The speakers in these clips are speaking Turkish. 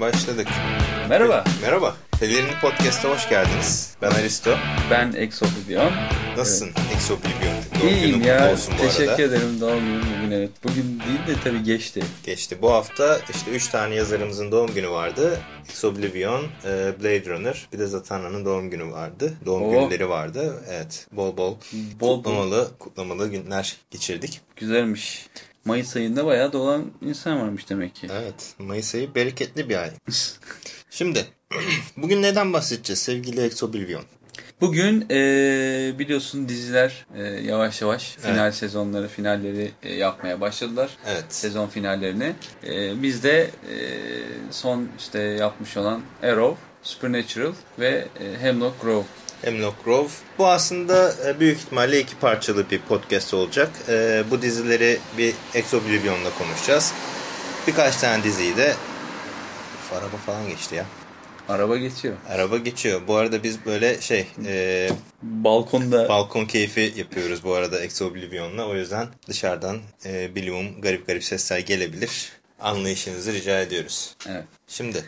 Başladık. Merhaba. Merhaba. Pelerini Podcast'a hoş geldiniz. Ben Aristo. Ben Exoblivion. Nasılsın evet. Exoblivion? Doğum İyiyim ya. Olsun bu Teşekkür arada. ederim doğum günüm bugün evet. Bugün değil de tabii geçti. Geçti. Bu hafta işte 3 tane yazarımızın doğum günü vardı. Exoblivion, e, Blade Runner, bir de Zatanna'nın doğum günü vardı. Doğum Oo. günleri vardı. Evet. Bol bol, bol kutlamalı, bol. kutlamalı günler geçirdik. Güzelmiş. Mayıs ayında bayağı dolan insan varmış demek ki. Evet. Mayıs ayı bereketli bir ay. Şimdi bugün neden bahsedeceğiz sevgili Exoblivion? Bugün e, biliyorsun diziler e, yavaş yavaş final evet. sezonları, finalleri e, yapmaya başladılar. Evet. Sezon finallerini. E, biz de e, son işte yapmış olan Arrow, Supernatural ve e, Hemlock Grove Hemlock Grove. Bu aslında e, büyük ihtimalle iki parçalı bir podcast olacak. E, bu dizileri bir Ex Oblivion'la konuşacağız. Birkaç tane diziyi de... Araba falan geçti ya. Araba geçiyor. Araba geçiyor. Bu arada biz böyle şey... E, Balkonda... Balkon keyfi yapıyoruz bu arada Ex Oblivion'la. O yüzden dışarıdan e, bilimum garip garip sesler gelebilir. Anlayışınızı rica ediyoruz. Evet. Şimdi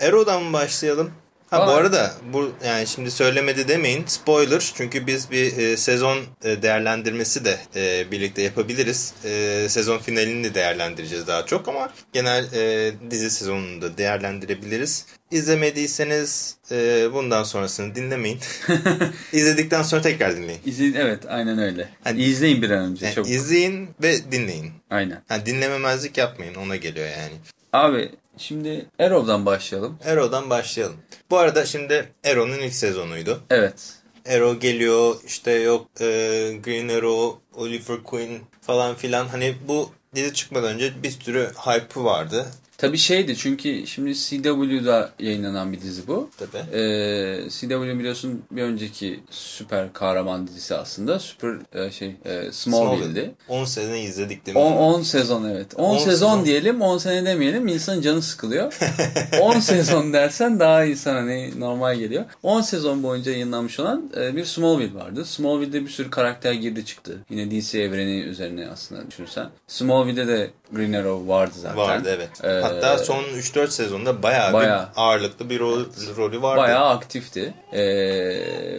Arrow'dan mı başlayalım? Ha Aa. bu arada bu yani şimdi söylemedi demeyin spoiler çünkü biz bir e, sezon e, değerlendirmesi de e, birlikte yapabiliriz. E, sezon finalini de değerlendireceğiz daha çok ama genel e, dizi sezonunu da değerlendirebiliriz. İzlemediyseniz e, bundan sonrasını dinlemeyin. İzledikten sonra tekrar dinleyin. İzleyin evet aynen öyle. Yani, İzleyin bir an önce. Yani, çok. İzleyin ve dinleyin. Aynen. Yani dinlememezlik yapmayın ona geliyor yani. Abi Şimdi Arrow'dan başlayalım. Arrow'dan başlayalım. Bu arada şimdi Arrow'un ilk sezonuydu. Evet. Arrow geliyor işte yok e, Green Arrow, Oliver Queen falan filan. Hani bu dizi çıkmadan önce bir sürü hype'ı vardı. Tabii şeydi çünkü şimdi CW'da yayınlanan bir dizi bu. Tabii. Ee, CW biliyorsun bir önceki süper kahraman dizisi aslında. Süper e, şey e, Smallville'di. 10 sene izledik değil mi? 10, 10 sezon evet. 10, 10 sezon, sezon diyelim 10 sene demeyelim insanın canı sıkılıyor. 10 sezon dersen daha insan hani normal geliyor. 10 sezon boyunca yayınlanmış olan e, bir Smallville vardı. Smallville'de bir sürü karakter girdi çıktı. Yine DC evreni üzerine aslında düşünsen. Smallville'de de Green Arrow vardı zaten. Vardı evet. Ee, Hatta son 3-4 sezonda bayağı, bayağı bir ağırlıklı bir rol, evet. rolü vardı. Bayağı aktifti. Ee,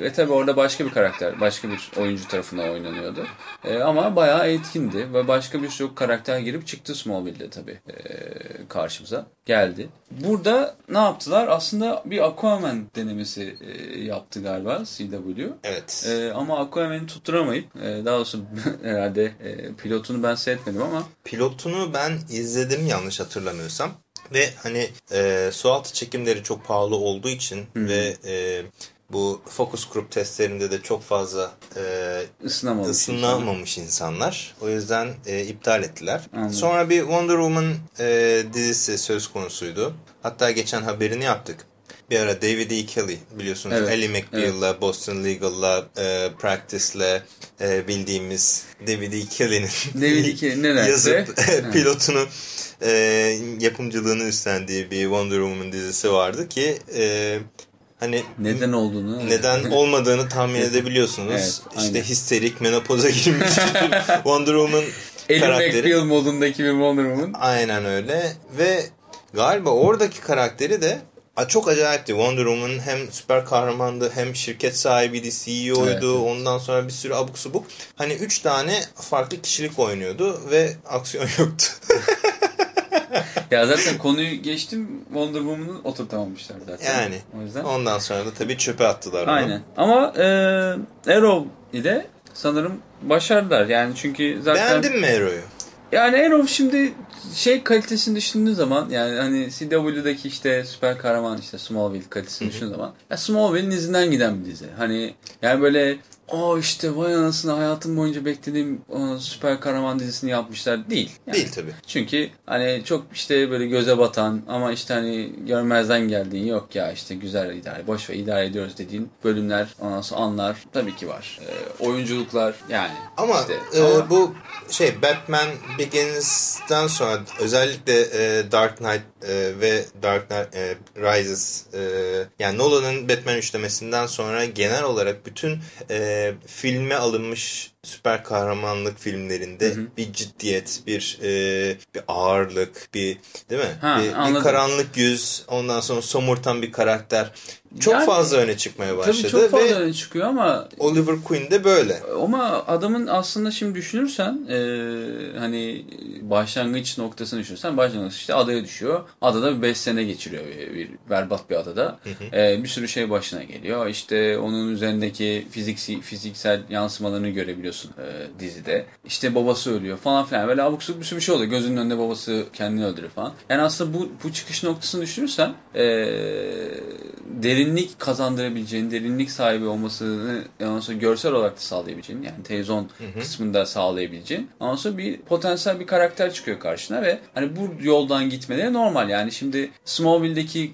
ve tabii orada başka bir karakter, başka bir oyuncu tarafından oynanıyordu. Ee, ama bayağı etkindi ve başka bir sürü karakter girip çıktı Smallville'de tabii ee, karşımıza geldi. Burada ne yaptılar? Aslında bir Aquaman denemesi e, yaptı galiba CW. Evet. E, ama Aquaman'i tutturamayıp e, daha doğrusu herhalde e, pilotunu ben seyretmedim ama. Pilotunu ben izledim yanlış hatırlamıyorsam. Ve hani e, sualtı çekimleri çok pahalı olduğu için -hı. ve e, bu focus group testlerinde de çok fazla e, ısınamamış, ısınamamış insanlar. insanlar. O yüzden e, iptal ettiler. Anladım. Sonra bir Wonder Woman e, dizisi söz konusuydu. Hatta geçen haberini yaptık. Bir ara David E. Kelly biliyorsunuz evet, Ellie McBeal'la, evet. Boston Legal'la, e, Practice'le e, bildiğimiz David E. Kelly'nin e. yazıp pilotunu e, yapımcılığını üstlendiği bir Wonder Woman dizisi vardı ki e, hani neden olduğunu neden olmadığını tahmin edebiliyorsunuz. Evet, işte histerik menopoza girmiş Wonder Woman Ellie karakteri. McBeal modundaki bir Wonder Woman. Aynen öyle ve galiba oradaki karakteri de çok acayipti. Wonder Woman hem süper kahramandı hem şirket sahibiydi, CEO'ydu. Evet, evet. Ondan sonra bir sürü abuk subuk. Hani üç tane farklı kişilik oynuyordu ve aksiyon yoktu. ya zaten konuyu geçtim Wonder Woman'ı oturtamamışlar zaten. Yani. O yüzden. Ondan sonra da tabii çöpe attılar onu. Aynen. Ama e, Arrow ile sanırım başardılar. Yani çünkü zaten... Beğendin mi Arrow'yu? Yani Arrow şimdi şey kalitesini düşündüğün zaman yani hani CW'daki işte süper kahraman işte Smallville kalitesini düşündüğün zaman ya Smallville'in izinden giden bir dizi. Hani yani böyle o işte vay anasını hayatım boyunca beklediğim o, süper kahraman dizisini yapmışlar değil. Yani. Değil tabii. Çünkü hani çok işte böyle göze batan ama işte hani görmezden geldiğin yok ya işte güzel idare boş ve idare ediyoruz dediğin bölümler ondan sonra anlar tabii ki var. E, oyunculuklar yani. Ama, işte, e, ama bu şey Batman Begins'ten sonra özellikle e, Dark Knight e, ve Dark Knight e, Rises e, yani Nolan'ın Batman üçlemesinden sonra genel olarak bütün e, filme alınmış süper kahramanlık filmlerinde hı hı. bir ciddiyet, bir e, bir ağırlık, bir değil mi? Ha, bir, bir karanlık yüz, ondan sonra somurtan bir karakter çok yani, fazla öne çıkmaya başladı. Tabii çok fazla öne çıkıyor ama Oliver Queen de böyle. Ama adamın aslında şimdi düşünürsen e, hani başlangıç noktasını düşünürsen başlangıç işte adaya düşüyor. Adada 5 sene geçiriyor bir, bir berbat bir adada. Hı hı. E, bir sürü şey başına geliyor. İşte onun üzerindeki fiziksi, fiziksel yansımalarını görebiliyorsun e, dizide. İşte babası ölüyor falan filan. Böyle abuk subuk bir sürü şey oluyor. Gözünün önünde babası kendini öldürüyor falan. Yani aslında bu, bu çıkış noktasını düşünürsen e, derinlik kazandırabileceğin, derinlik sahibi olmasını ondan sonra görsel olarak da sağlayabileceğin yani televizyon hı hı. kısmında sağlayabileceğin ondan sonra bir potansiyel bir karakter çıkıyor karşına ve hani bu yoldan gitmeleri normal yani şimdi Smallville'deki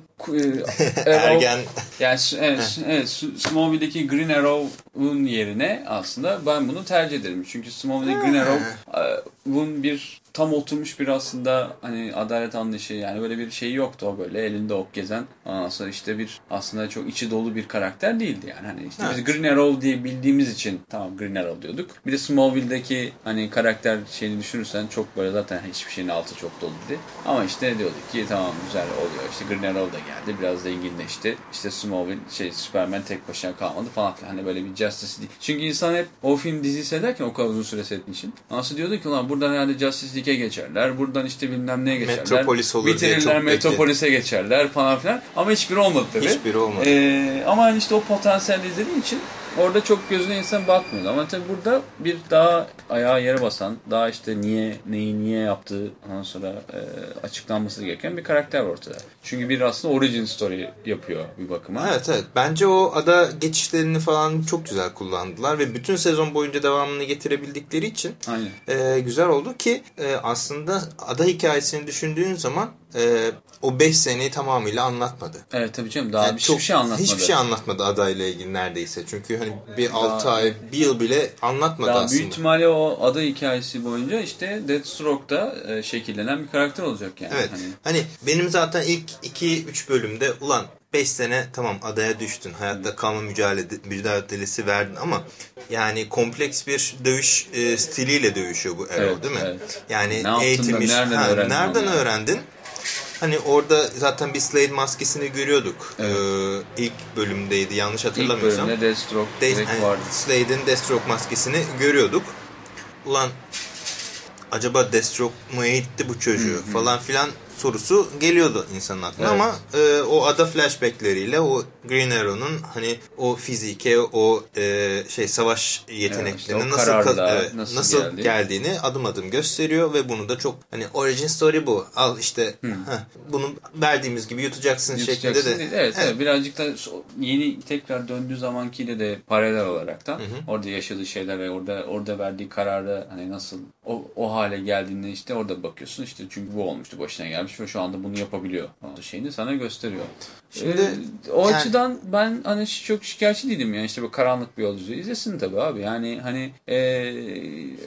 Ergen. Yani evet, evet Smallville'deki Green Arrow'un yerine aslında ben bunu tercih ederim. Çünkü Smallville'deki Green Arrow'un bir tam oturmuş bir aslında hani adalet anlayışı yani böyle bir şey yoktu o böyle elinde ok gezen sonra işte bir aslında çok içi dolu bir karakter değildi yani hani işte evet. biz Green Arrow diye bildiğimiz için tamam Green Arrow diyorduk. Bir de Smallville'deki hani karakter şeyini düşünürsen çok böyle zaten hiçbir şeyin altı çok dolu dedi. Ama işte diyorduk ki tamam güzel oluyor işte Green Arrow da geldi biraz zenginleşti. İşte Smallville şey Superman tek başına kalmadı falan filan hani böyle bir Justice League. Çünkü insan hep o film dizisi ederken o kadar uzun süre seyrettiği için. Nasıl diyordu ki lan buradan herhalde Justice League'e geçerler. Buradan işte bilmem neye geçerler. Metropolis olur Bitirirler Metropolis'e geçerler falan filan. Ama hiçbiri olmadı tabii. Hiçbiri olmadı. Ee, ama hani işte o potansiyel izlediğin için Orada çok gözüne insan bakmıyordu ama tabii burada bir daha ayağa yere basan, daha işte niye, neyi niye yaptığı ondan sonra e, açıklanması gereken bir karakter ortada. Çünkü bir aslında origin story yapıyor bir bakıma. Evet evet. Bence o ada geçişlerini falan çok güzel kullandılar ve bütün sezon boyunca devamını getirebildikleri için Aynen. E, güzel oldu ki e, aslında ada hikayesini düşündüğün zaman e, o 5 seneyi tamamıyla anlatmadı. Evet tabii canım daha yani hiçbir çok, şey anlatmadı. Hiçbir şey anlatmadı adayla ilgili neredeyse. Çünkü hani bir 6 ay, bir yıl bile anlatmadı daha aslında. Büyük ihtimalle o ada hikayesi boyunca işte Deathstroke'da e, şekillenen bir karakter olacak yani. Evet. Hani, hani benim zaten ilk 2-3 bölümde ulan 5 sene tamam adaya düştün. Hayatta kalma mücadele, mücadelesi verdin ama yani kompleks bir dövüş e, stiliyle dövüşüyor bu Arrow evet, değil mi? Evet. Yani ne eğitilmiş. nereden, ha, öğrendin, nereden öğrendin? Hani orada zaten bir Slade maskesini görüyorduk. Evet. Ee, ilk bölümdeydi yanlış hatırlamıyorsam. İlk bölümde Deathstroke De yani vardı. Slade'in Deathstroke maskesini görüyorduk. Ulan acaba Deathstroke mu eğitti bu çocuğu hı hı. falan filan sorusu geliyordu insanın aklına evet. ama e, o ada flashbackleriyle o Green Arrow'un hani o fizike o e, şey savaş yeteneklerinin evet, işte nasıl evet, nasıl, nasıl geldi. geldiğini adım adım gösteriyor ve bunu da çok hani origin story bu. Al işte hmm. heh, bunu verdiğimiz gibi yutacaksın, yutacaksın şeklinde de. Evet, evet. evet birazcık da yeni tekrar döndüğü zamankiyle de paralel olarak da orada yaşadığı şeyler ve orada orada verdiği kararı hani nasıl o, o hale geldiğinde işte orada bakıyorsun işte çünkü bu olmuştu başına gelmiş ve şu anda bunu yapabiliyor. Şeyini sana gösteriyor. Şimdi ee, o yani, açıdan ben hani çok şikayetçi değilim yani işte bu karanlık bir yol izliyor. İzlesin tabii abi. Yani hani e,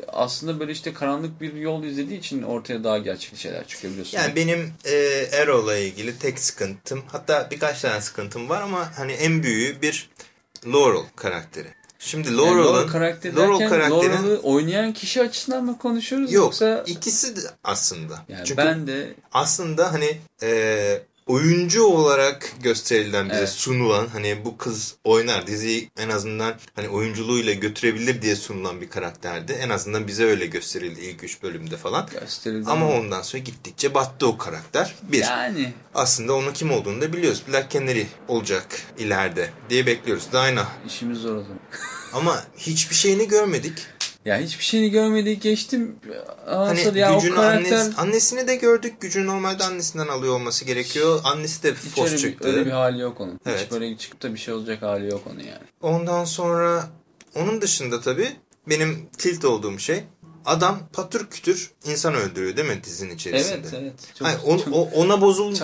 aslında böyle işte karanlık bir yol izlediği için ortaya daha gerçekçi şeyler çıkıyor biliyorsun. Yani benim e, Arrow'la ilgili tek sıkıntım hatta birkaç tane sıkıntım var ama hani en büyüğü bir Laurel karakteri. Şimdi Laurel'ın yani Laurel karakteri Laurel karakterin oynayan kişi açısından mı konuşuyoruz yok, yoksa ikisi de aslında. Yani Çünkü ben de aslında hani e, oyuncu olarak gösterilen bize evet. sunulan hani bu kız oynar diziyi en azından hani oyunculuğuyla götürebilir diye sunulan bir karakterdi. En azından bize öyle gösterildi ilk üç bölümde falan. Gösterildi Ama mi? ondan sonra gittikçe battı o karakter. Bir. Yani. Aslında onun kim olduğunu da biliyoruz. Black Canary olacak ileride diye bekliyoruz. Dinah. İşimiz zor o zaman. Ama hiçbir şeyini görmedik. Ya hiçbir şeyini görmedik geçtim. Anasır hani ya gücünü o karakter... annesi, annesini de gördük. Gücü normalde annesinden alıyor olması gerekiyor. Annesi de fos öyle çıktı. Bir, öyle bir hali yok onun. Evet. Hiç böyle çıkıp da bir şey olacak hali yok onun yani. Ondan sonra onun dışında tabii benim tilt olduğum şey adam patır kütür insan öldürüyor değil mi dizinin içerisinde? Evet evet. Çok, hani on, çok ona bozul.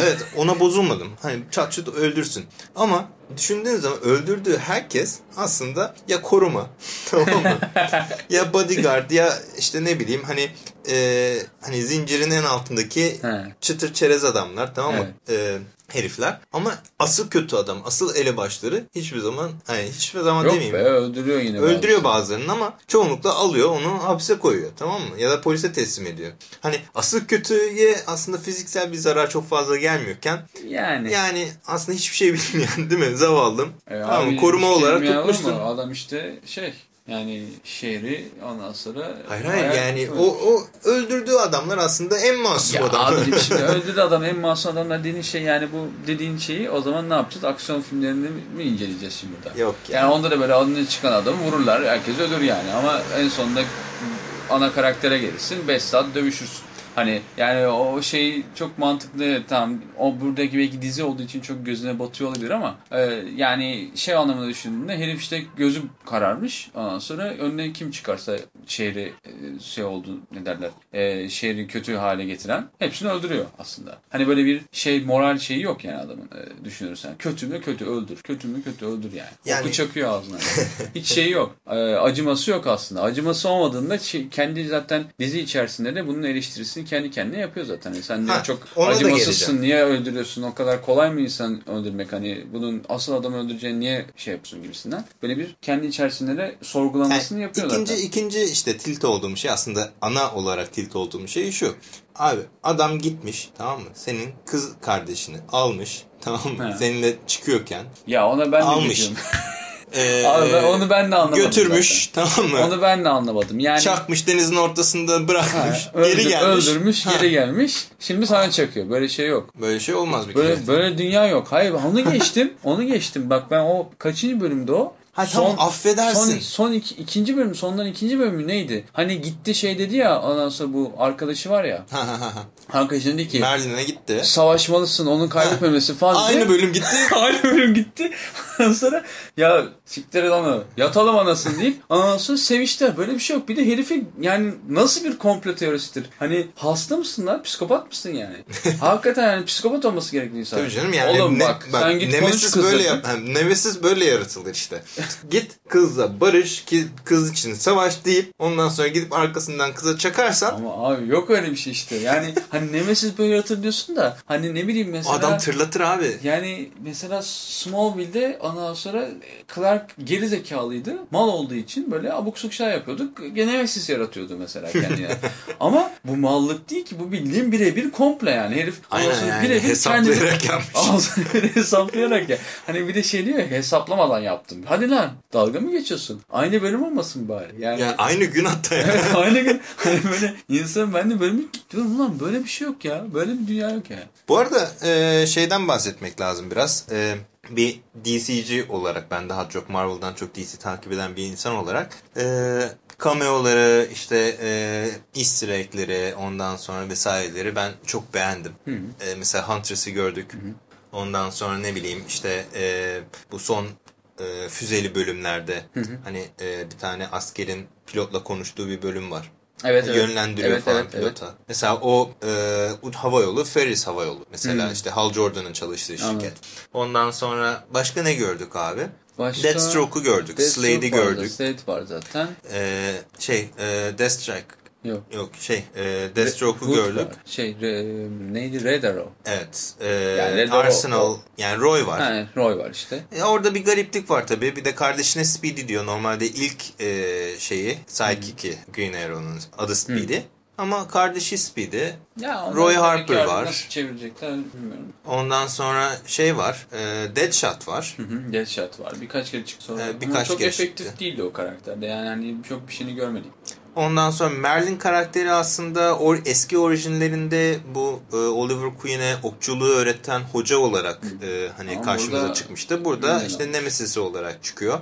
Evet ona bozulmadım. Hani çatçıda öldürsün. Ama düşündüğün zaman öldürdüğü herkes aslında ya koruma tamam mı? ya bodyguard ya işte ne bileyim hani e, hani zincirin en altındaki çıtır çerez adamlar tamam mı? Evet. E, herifler. Ama asıl kötü adam, asıl elebaşları hiçbir zaman, hani hiçbir zaman Yok demeyeyim. be öldürüyor yine. Öldürüyor bazı. bazılarını ama çoğunlukla alıyor onu hapse koyuyor tamam mı? Ya da polise teslim ediyor. Hani asıl kötüye aslında fiziksel bir zarar çok fazla gelmiyorken Yani. yani aslında hiçbir şey bilmeyen değil mi zavallım. E, tamam koruma şey olarak tutmuşsun. Adam işte şey yani şehri ondan sonra Hayır hayır yani o, o öldürdüğü adamlar aslında en masum Ya adamlar. abicim şimdi öldürdü adam en masum adamlar dediğin şey yani bu dediğin şeyi o zaman ne yapacağız? Aksiyon filmlerini mi inceleyeceğiz şimdi burada? Yok ya. Yani onda da böyle önüne çıkan adamı vururlar. Herkes ölür yani ama en sonunda ana karaktere gelirsin 5 saat dövüşürsün. Hani yani o şey çok mantıklı tamam o buradaki belki dizi olduğu için çok gözüne batıyor olabilir ama e, yani şey anlamında düşündüğünde herif işte gözü kararmış ondan sonra önüne kim çıkarsa şehri e, şey oldu ne derler e, şehri kötü hale getiren hepsini öldürüyor aslında. Hani böyle bir şey moral şeyi yok yani adamın e, düşünürsen. Kötü mü kötü öldür. Kötü mü kötü öldür yani. Yani- Oku çakıyor ağzına. Hiç şey yok. E, acıması yok aslında. Acıması olmadığında kendi zaten dizi içerisinde de bunun eleştirisini kendi kendine yapıyor zaten. Yani sen Ha, çok acımasızsın. Niye öldürüyorsun? O kadar kolay mı insan öldürmek? Hani bunun asıl adamı öldüreceğini niye şey yapıyorsun gibisinden. Böyle bir kendi içerisinde de sorgulamasını Yani yapıyor ikinci, zaten. ikinci işte tilt olduğum şey aslında ana olarak tilt olduğum şey şu. Abi adam gitmiş tamam mı? Senin kız kardeşini almış tamam mı? He. Seninle çıkıyorken Ya ona ben de Almış. eee, Abi ben- onu ben de anlamadım götürmüş tamam mı? Onu ben de anlamadım. Yani Çakmış denizin ortasında bırakmış. Ha, öldür- geri gelmiş. Öldürmüş, Ha, geri gelmiş. Şimdi sana çakıyor. Böyle şey yok. Böyle şey olmaz bir kere. Böyle böyle dünya yok. Hayır onu geçtim. onu geçtim. Bak ben o kaçıncı bölümde o? Ha tamam affedersin. Son, son iki, ikinci bölüm, sondan ikinci bölümü neydi? Hani gitti şey dedi ya ondan sonra bu arkadaşı var ya. Arkadaşı dedi ki Merlin'e gitti. savaşmalısın onun kaybetmemesi falan. Aynı bölüm gitti. Aynı bölüm gitti. Ondan sonra ya siktir onu yatalım anasını deyip ondan sonra seviştiler. Böyle bir şey yok. Bir de herifi yani nasıl bir komplo teorisidir? Hani hasta mısın lan? Psikopat mısın yani? Hakikaten yani psikopat olması gerekli insan. Tabii canım yani. Oğlum ne- bak, sen git konuş kızla. böyle yap. ha, Nemesis böyle yaratılır işte. git kızla barış ki kız için savaş deyip ondan sonra gidip arkasından kıza çakarsan Ama abi yok öyle bir şey işte. Yani hani Nemesis böyle yaratır diyorsun da hani ne bileyim mesela adam tırlatır abi. Yani mesela Smallville'de ondan sonra Clark geri zekalıydı. Mal olduğu için böyle abuk şeyler yapıyorduk. Gene Nemesis yaratıyordu mesela kendine. Ama bu mallık değil ki. Bu bildiğin birebir komple yani. Herif Aynen yani birebir hesaplayarak kendini- yapmış. Böyle hesaplayarak ya. Hani bir de şey diyor ya hesaplamadan yaptım. Hadi lan dalga mı geçiyorsun? Aynı bölüm olmasın bari. Yani, Yani aynı gün hatta ya. Evet, aynı gün hani böyle insan ben de böyle bir diyorum ulan böyle bir şey yok ya. Böyle bir dünya yok ya. Bu arada e, şeyden bahsetmek lazım biraz. E, bir DC'ci olarak ben daha çok Marvel'dan çok DC takip eden bir insan olarak e, cameoları işte e, easter egg'leri ondan sonra vesaireleri ben çok beğendim. E, mesela Huntress'ı gördük. Ondan sonra ne bileyim işte e, bu son e, füzeli bölümlerde hani e, bir tane askerin pilotla konuştuğu bir bölüm var Evet, evet. yönlendiriyor Evet, falan evet, evet. pilota. Mesela o e, hava yolu Ferris hava yolu. Mesela işte Hal Jordan'ın çalıştığı şirket. Anladım. Ondan sonra başka ne gördük abi? Başka- Deathstroke'u gördük. Deathstroke Slade'i vardı, gördük. Slade var zaten. E, şey e, Deathstrike Yok. yok şey e, Deathstroke'u gördük. var. Şey re- neydi Red Arrow. Evet. E, Yani Arsenal yani Roy var. Ha, Roy var işte. E, orada bir gariplik var tabii. Bir de kardeşine Speedy diyor. Normalde ilk e, şeyi Psychic'i Green Arrow'un adı Speedy. Ama kardeşi Speedy. Ya Roy Harper var. Nasıl çevirecekler bilmiyorum. Ondan sonra şey var. E, Deadshot var. Hı hı, Deathshot var. Birkaç kere çıktı sonra. Ama birkaç çok kere efektif çıktı. değildi o karakterde. Yani hani çok bir şeyini görmedik. Ondan sonra Merlin karakteri aslında or, eski orijinlerinde bu e, Oliver Queen'e okçuluğu öğreten hoca olarak e, hani Ama karşımıza burada- çıkmıştı. Burada işte Nemesis'i olarak çıkıyor.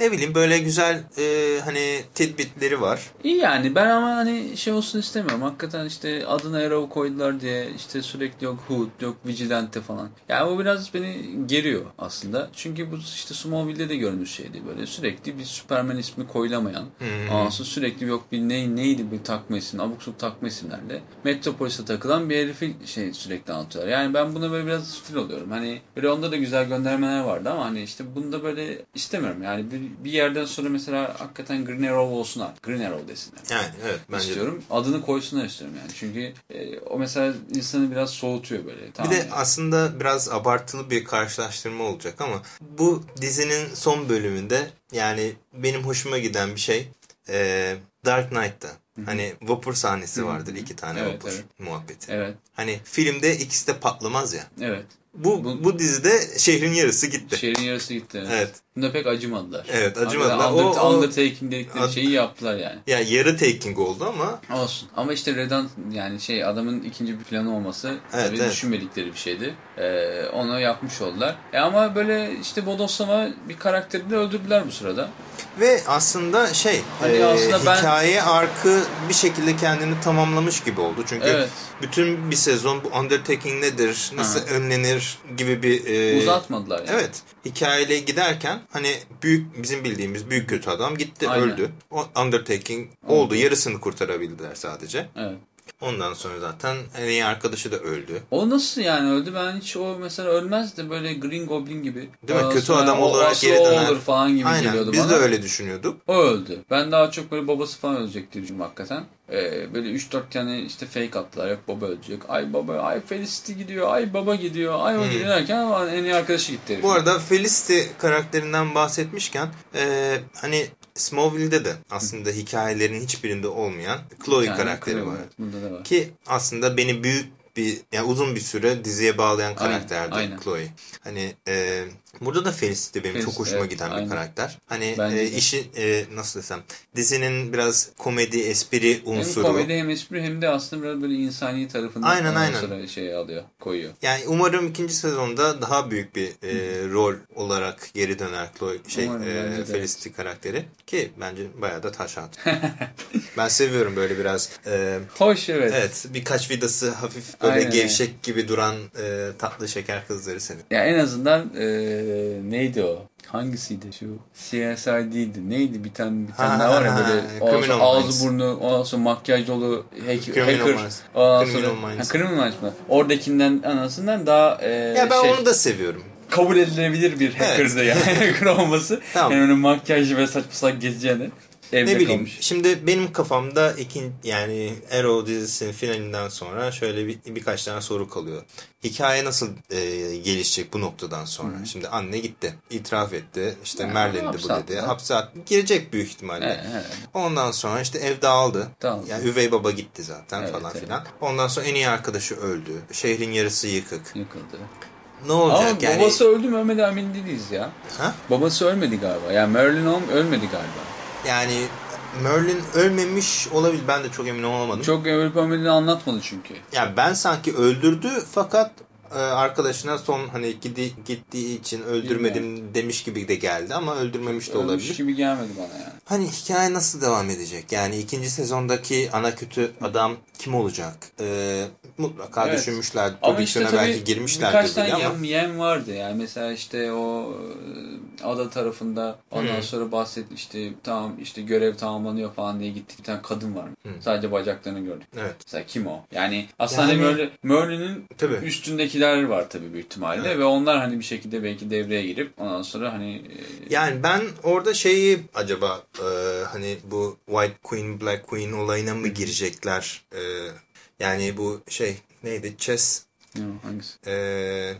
Ne bileyim böyle güzel e, hani tidbitleri var. İyi yani ben ama hani şey olsun istemiyorum. Hakikaten işte adına Arrow koydular diye işte sürekli yok Hood yok Vigilante falan. Yani bu biraz beni geriyor aslında. Çünkü bu işte Smallville'de de görmüş şeydi böyle sürekli bir Superman ismi koyulamayan. Hmm. Sonra sürekli yok bir ne, neydi bir takma isim abuk subuk takma isimlerle Metropolis'e takılan bir herifi şey sürekli anlatıyorlar. Yani ben buna böyle biraz stil oluyorum. Hani böyle onda da güzel göndermeler vardı ama hani işte bunda böyle istemiyorum. Yani bir bir yerden sonra mesela hakikaten Green Arrow olsun artık. Green Arrow desinler. Yani evet bence de. istiyorum. Adını koysunlar istiyorum yani. Çünkü e, o mesela insanı biraz soğutuyor böyle. Tamam Bir de yani. aslında biraz abartılı bir karşılaştırma olacak ama bu dizinin son bölümünde yani benim hoşuma giden bir şey e, Dark Knight'ta. Hani vapur sahnesi vardır iki tane Evet, vapur evet. muhabbeti. Evet. Hani filmde ikisi de patlamaz ya. Evet. Bu, Bu- bu dizide şehrin yarısı gitti. Şehrin yarısı gitti. Evet. Evet. Bunda pek acımadılar. Evet, acımadılar. Under, O- o- undertaking dedikleri Ad- şeyi yaptılar yani. Ya yarı taking oldu ama Olsun. Ama işte Redan yani şey adamın ikinci bir planı olması Evet, tabii evet. düşünmedikleri bir şeydi. Ee, onu yapmış oldular. E ama böyle işte bodoslama bir karakterini de öldürdüler bu sırada. Ve aslında şey Hani e, aslında ben- hikaye arkı bir şekilde kendini tamamlamış gibi oldu. Çünkü Evet. bütün bir sezon bu undertaking nedir, nasıl Ha. önlenir gibi bir e, Uzatmadılar yani. Evet. Hikayeyle giderken hani büyük bizim bildiğimiz büyük kötü adam gitti Aynen. öldü. O undertaking oldu. Yarısını kurtarabildiler sadece. Evet. Ondan sonra zaten en iyi arkadaşı da öldü. O nasıl yani öldü? Ben hiç o mesela ölmez de böyle Green Goblin gibi. Değil mi? Kötü adam olarak geri dönen. olur falan gibi Aynen. geliyordu Biz bana. de öyle düşünüyorduk. O öldü. Ben daha çok böyle babası falan ölecek diye hakikaten. Ee, böyle 3-4 tane işte fake attılar. Yok baba ölecek. Ay baba, ay Felicity gidiyor. Ay baba gidiyor. Ay o gidiyor derken ama en iyi arkadaşı gitti. Hmm. Bu arada Felicity karakterinden bahsetmişken e, hani Smallville'de de aslında hikayelerin hiçbirinde olmayan Chloe Yani karakteri Chloe, var. evet, Bunda da var. Ki aslında beni büyük bir yani uzun bir süre diziye bağlayan karakterdi aynen. Chloe. Hani e, burada da Felicity benim Felicity, çok hoşuma evet, giden bir aynen. karakter. Hani Bence e, işi e, nasıl desem dizinin biraz komedi espri Hem unsuru. komedi hem espri hem de aslında biraz böyle insani tarafını Aynen, ondan aynen. şey alıyor, koyuyor. Yani umarım ikinci sezonda daha büyük bir e, rol olarak geri döner Chloe şey Umarım, e. Felicity karakteri ki bence bayağı da taş ben seviyorum böyle biraz e, Hoş evet. evet birkaç vidası hafif böyle Aynen. gevşek gibi duran e, tatlı şeker kızları seviyorum. Ya en azından e, neydi o? Hangisiydi şu? CSI değildi. Neydi bir tane bir tane Ha, var ya ha, böyle Minds. ağzı burnu ondan sonra makyaj dolu hack, Criminal hacker Minds. ondan Criminal sonra Minds. Ha, Criminal Minds mı? Oradakinden anasından daha e, Ya ben şey, onu da seviyorum. kabul edilebilir bir hacker'dı yani hacker olması. Tamam. Yani öyle makyajlı ve saçma salak gezeceğini evde Ne bileyim kalmış. şimdi benim kafamda ikin yani Arrow dizisinin finalinden sonra şöyle bir, birkaç tane soru kalıyor. Hikaye nasıl e, gelişecek bu noktadan sonra? Şimdi anne gitti. itiraf etti. İşte Ha, Merlin'di bu hapse dedi. Hapse attı. Girecek büyük ihtimalle. Evet, evet. Ondan sonra işte ev dağıldı. Dağıldı. Yani üvey baba gitti zaten Evet, falan evet. filan. Ondan sonra en iyi arkadaşı öldü. Şehrin yarısı yıkık. Yıkıldı. Ne olacak Ama yani? babası öldü mü ölmedi emin değiliz ya. Ha? Babası ölmedi galiba. Yani Marilyn Home ölmedi galiba. Yani Merlin ölmemiş olabilir. Ben de çok emin olamadım. Çok ölüp ölmediğini anlatmadı çünkü. Yani ben sanki öldürdü fakat arkadaşına son hani gidi, gittiği için öldürmedim demiş gibi de geldi ama öldürmemiş de Ölmüş olabilir. gibi gelmedi bana yani. Hani hikaye nasıl devam edecek? Yani ikinci sezondaki ana kötü adam kim olacak? E, mutlaka Evet. düşünmüşler, Ama işte belki birkaç girmişlerdir tane bile ama. yem, yem vardı yani mesela işte o e, ada tarafında ondan sonra bahsetti işte tamam işte görev tamamlanıyor falan diye gittik bir tane kadın var. Sadece bacaklarını gördük. Evet. Mesela kim o? Yani aslında Yani- Merlin, Merlin'in Tabii. Üstündekiler var tabii büyük ihtimalle ve onlar hani bir şekilde belki devreye girip ondan sonra hani e, Yani ben orada şeyi acaba e, hani bu White Queen, Black Queen olayına mı girecekler? E, yani bu şey neydi? Chess o, hangisi? e,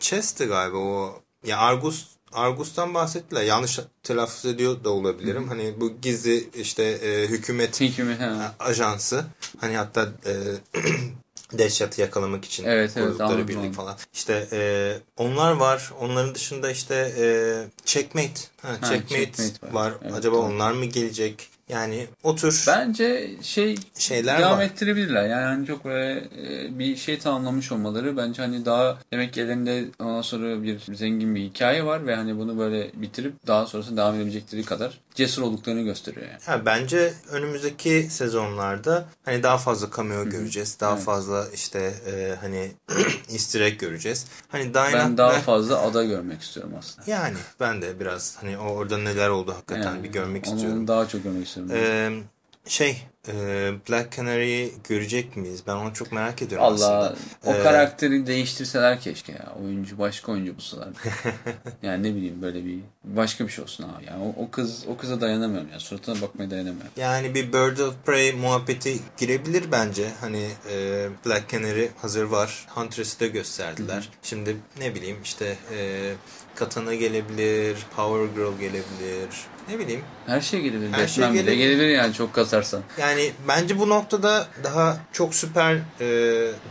Chess'ti galiba o. Ya Argus Argus'tan bahsettiler. Yanlış telaffuz ediyor da olabilirim. Hani bu gizli işte e, hükümet Hükümet ha. ajansı. Hani hatta e, Deadshot'ı yakalamak için Evet, evet, kurdukları birlik falan. İşte e, onlar var. Onların dışında işte e, Checkmate. Ha, Ha, Checkmate, Checkmate var. var. Evet, Acaba doğru. onlar mı gelecek? Yani o tür Bence şey Şeyler devam var. ettirebilirler. Yani hani çok böyle e, bir şey tamamlamış olmaları bence hani daha demek ki ellerinde ondan sonra bir zengin bir hikaye var ve hani bunu böyle bitirip daha sonrasında devam edebilecekleri kadar cesur olduklarını gösteriyor yani. Ha, bence önümüzdeki sezonlarda hani daha fazla cameo göreceğiz. Daha Evet. fazla işte e, hani easter egg göreceğiz. Hani Diana Ben daha ve- fazla ada görmek istiyorum aslında. yani ben de biraz hani orada neler oldu hakikaten Yani bir görmek onu istiyorum. daha çok görmek istiyorum. Ee, şey e, Black Canary'i görecek miyiz? Ben onu çok merak ediyorum Allah aslında. o Ee, karakteri değiştirseler keşke ya. Oyuncu başka oyuncu bulsalar. yani ne bileyim böyle bir başka bir şey olsun abi. Yani o, o kız o kıza dayanamıyorum ya. Suratına bakmaya dayanamıyorum. Yani bir Bird of Prey muhabbeti girebilir bence. Hani e, Black Canary hazır var. Huntress'ı da gösterdiler. Şimdi ne bileyim işte e, Katana gelebilir, Power Girl gelebilir. Ne bileyim. Her şey gelebilir. Her şey Batman bile gelebilir. gelebilir yani çok kasarsan. Yani bence bu noktada daha çok süper e,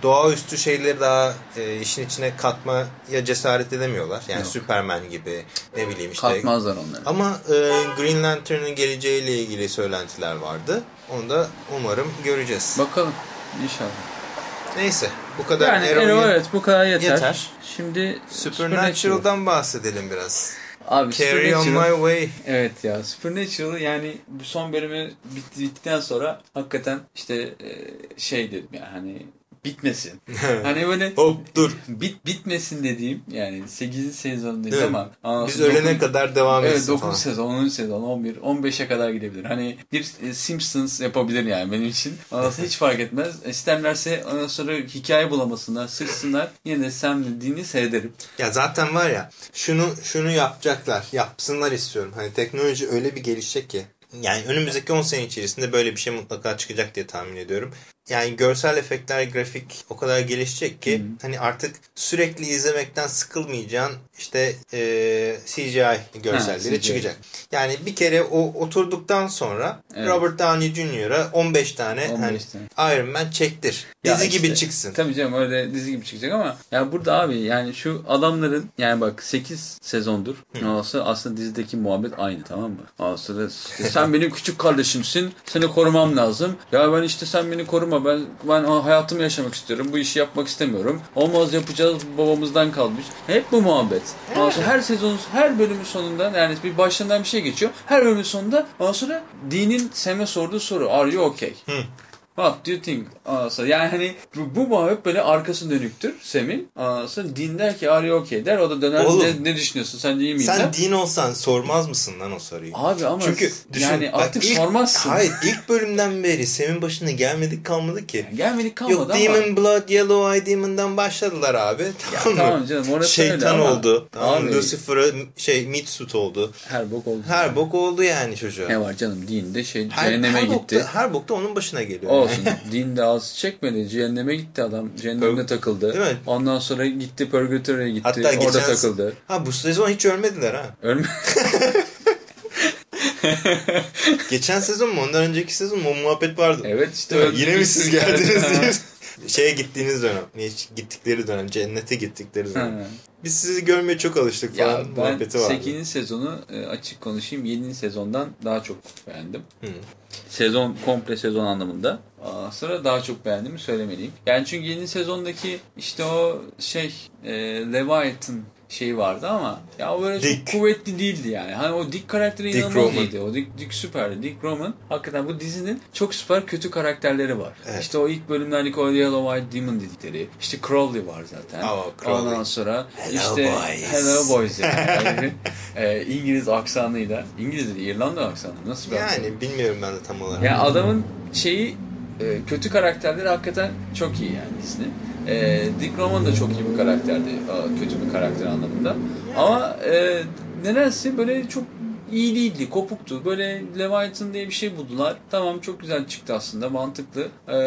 doğaüstü şeyleri daha e, işin içine katmaya cesaret edemiyorlar. Yani Yok. Superman gibi ne bileyim işte. Katmazlar onları. Ama e, Green Lantern'ın geleceğiyle ilgili söylentiler vardı. Onu da umarım göreceğiz. Bakalım inşallah. Neyse bu kadar Yani Arrow'yu- Arrow evet bu kadar yeter. Yeter. Şimdi Supernatural'dan bahsedelim biraz. Abi Carry on my way. Evet ya Supernatural yani bu son bölümü bitti, bittikten sonra hakikaten işte e, şey dedim yani hani bitmesin. hani böyle Hop dur. bit bitmesin dediğim yani 8. sezondayız Evet. ama Biz sonra ölene kadar devam Evet etsin 9 falan. sezon, 10. sezon, 11, 15'e kadar gidebilir. Hani bir e, Simpsons yapabilir yani benim için. Sonra hiç fark etmez. İsterlerse ondan sonra hikaye bulamasınlar, sıksınlar. Yine de Sam dediğini seyrederim. Ya zaten var ya şunu şunu yapacaklar. Yapsınlar istiyorum. Hani teknoloji öyle bir gelişecek ki. Yani önümüzdeki 10 sene içerisinde böyle bir şey mutlaka çıkacak diye tahmin ediyorum. Yani görsel efektler, grafik o kadar gelişecek ki hani artık sürekli izlemekten sıkılmayacağın işte e, CGI görselleri CGI. çıkacak. Yani bir kere o oturduktan sonra Evet. Robert Downey Jr.'a 15 tane 15 hani tane. Iron Man çektir. Ya Dizi işte, gibi çıksın. Tabii canım öyle dizi gibi çıkacak ama ya burada abi yani şu adamların yani bak 8 sezondur. Sonra aslında dizideki muhabbet aynı tamam mı? İşte sen benim küçük kardeşimsin. Seni korumam lazım. Ya ben işte sen beni koruma. Ben ben hayatımı yaşamak istiyorum. Bu işi yapmak istemiyorum. Olmaz yapacağız. Babamızdan kalmış. Hep bu muhabbet. Sonra her sezon her bölümün sonunda yani bir başından bir şey geçiyor. Her bölümün sonunda ondan sonra Dean'in Sam'e sorduğu soru. Are you okay? What do you think? Sonra yani hani bu, bu muhabbet böyle arkası dönüktür Sem'in. Sonra Dean der ki are you okay der. O da döner Oğlum, ne, ne düşünüyorsun sen iyi miydin? Sen din olsan sormaz mısın lan o soruyu? Abi ama Çünkü düşün, yani bak artık ilk- sormazsın. Hayır ilk bölümden beri Sem'in başına gelmedik kalmadı ki. Gelmedik kalmadı Yok ama. Demon Blood, Yellow Eye Demon'dan başladılar abi. Tamam mı? tamam canım, orası öyle Şeytan ama- oldu. Tamam, Lucifer'a şey Mitsut oldu. Her bok oldu. Her bok oldu yani çocuğa. Ne var canım Dean de şey Her, cehenneme her gitti. Bokta, her bokta onun başına geliyor. Olsun. Dean de az çekmedi. Cehenneme gitti adam. Cehennemde takıldı. Değil mi? Ondan sonra gitti Purgatory'e gitti. Hatta Orada geçen, takıldı. Ha bu sezon hiç ölmediler ha. Ölme. Geçen sezon mu ondan önceki sezon mu o muhabbet vardı. evet işte öldü Yine mi siz geldiniz diye. Şeye gittiğiniz dönem. Gittikleri dönem. Cennete gittikleri dönem. Biz sizi görmeye çok alıştık Ya falan ben muhabbeti vardı. 8. sezonu e, açık konuşayım 7. sezondan daha çok beğendim. Hı. Sezon komple sezon anlamında. Aa, sonra daha çok beğendiğimi söylemeliyim. Yani çünkü yeni sezondaki işte o şey e, Leviathan şeyi vardı ama ya o böyle Dick. çok kuvvetli değildi yani. Hani o Dick karakteri Dick inanılmaz Roman. iyiydi. O Dick, Dick süperdi. Dick Roman hakikaten bu dizinin çok süper kötü karakterleri var. Evet. İşte o ilk bölümlerdeki o Yellow Eyed Demon dedikleri. İşte Crowley var zaten. Oh, Crowley. Ondan sonra Hello işte boys. Hello Boys yani. E, İngiliz aksanıyla. İngiliz değil İrlanda aksanı. Nasıl bir? Yani bilmiyorum ben de tam olarak. Yani adamın şeyi e, kötü karakterleri hakikaten çok iyi yani dizinin. E, Dick Roman da çok iyi bir karakterdi. Kötü bir karakter anlamında. Ama e, nedense böyle çok iyi değildi, kopuktu. Böyle Leviathan diye bir şey buldular. Tamam çok güzel çıktı aslında, mantıklı. E,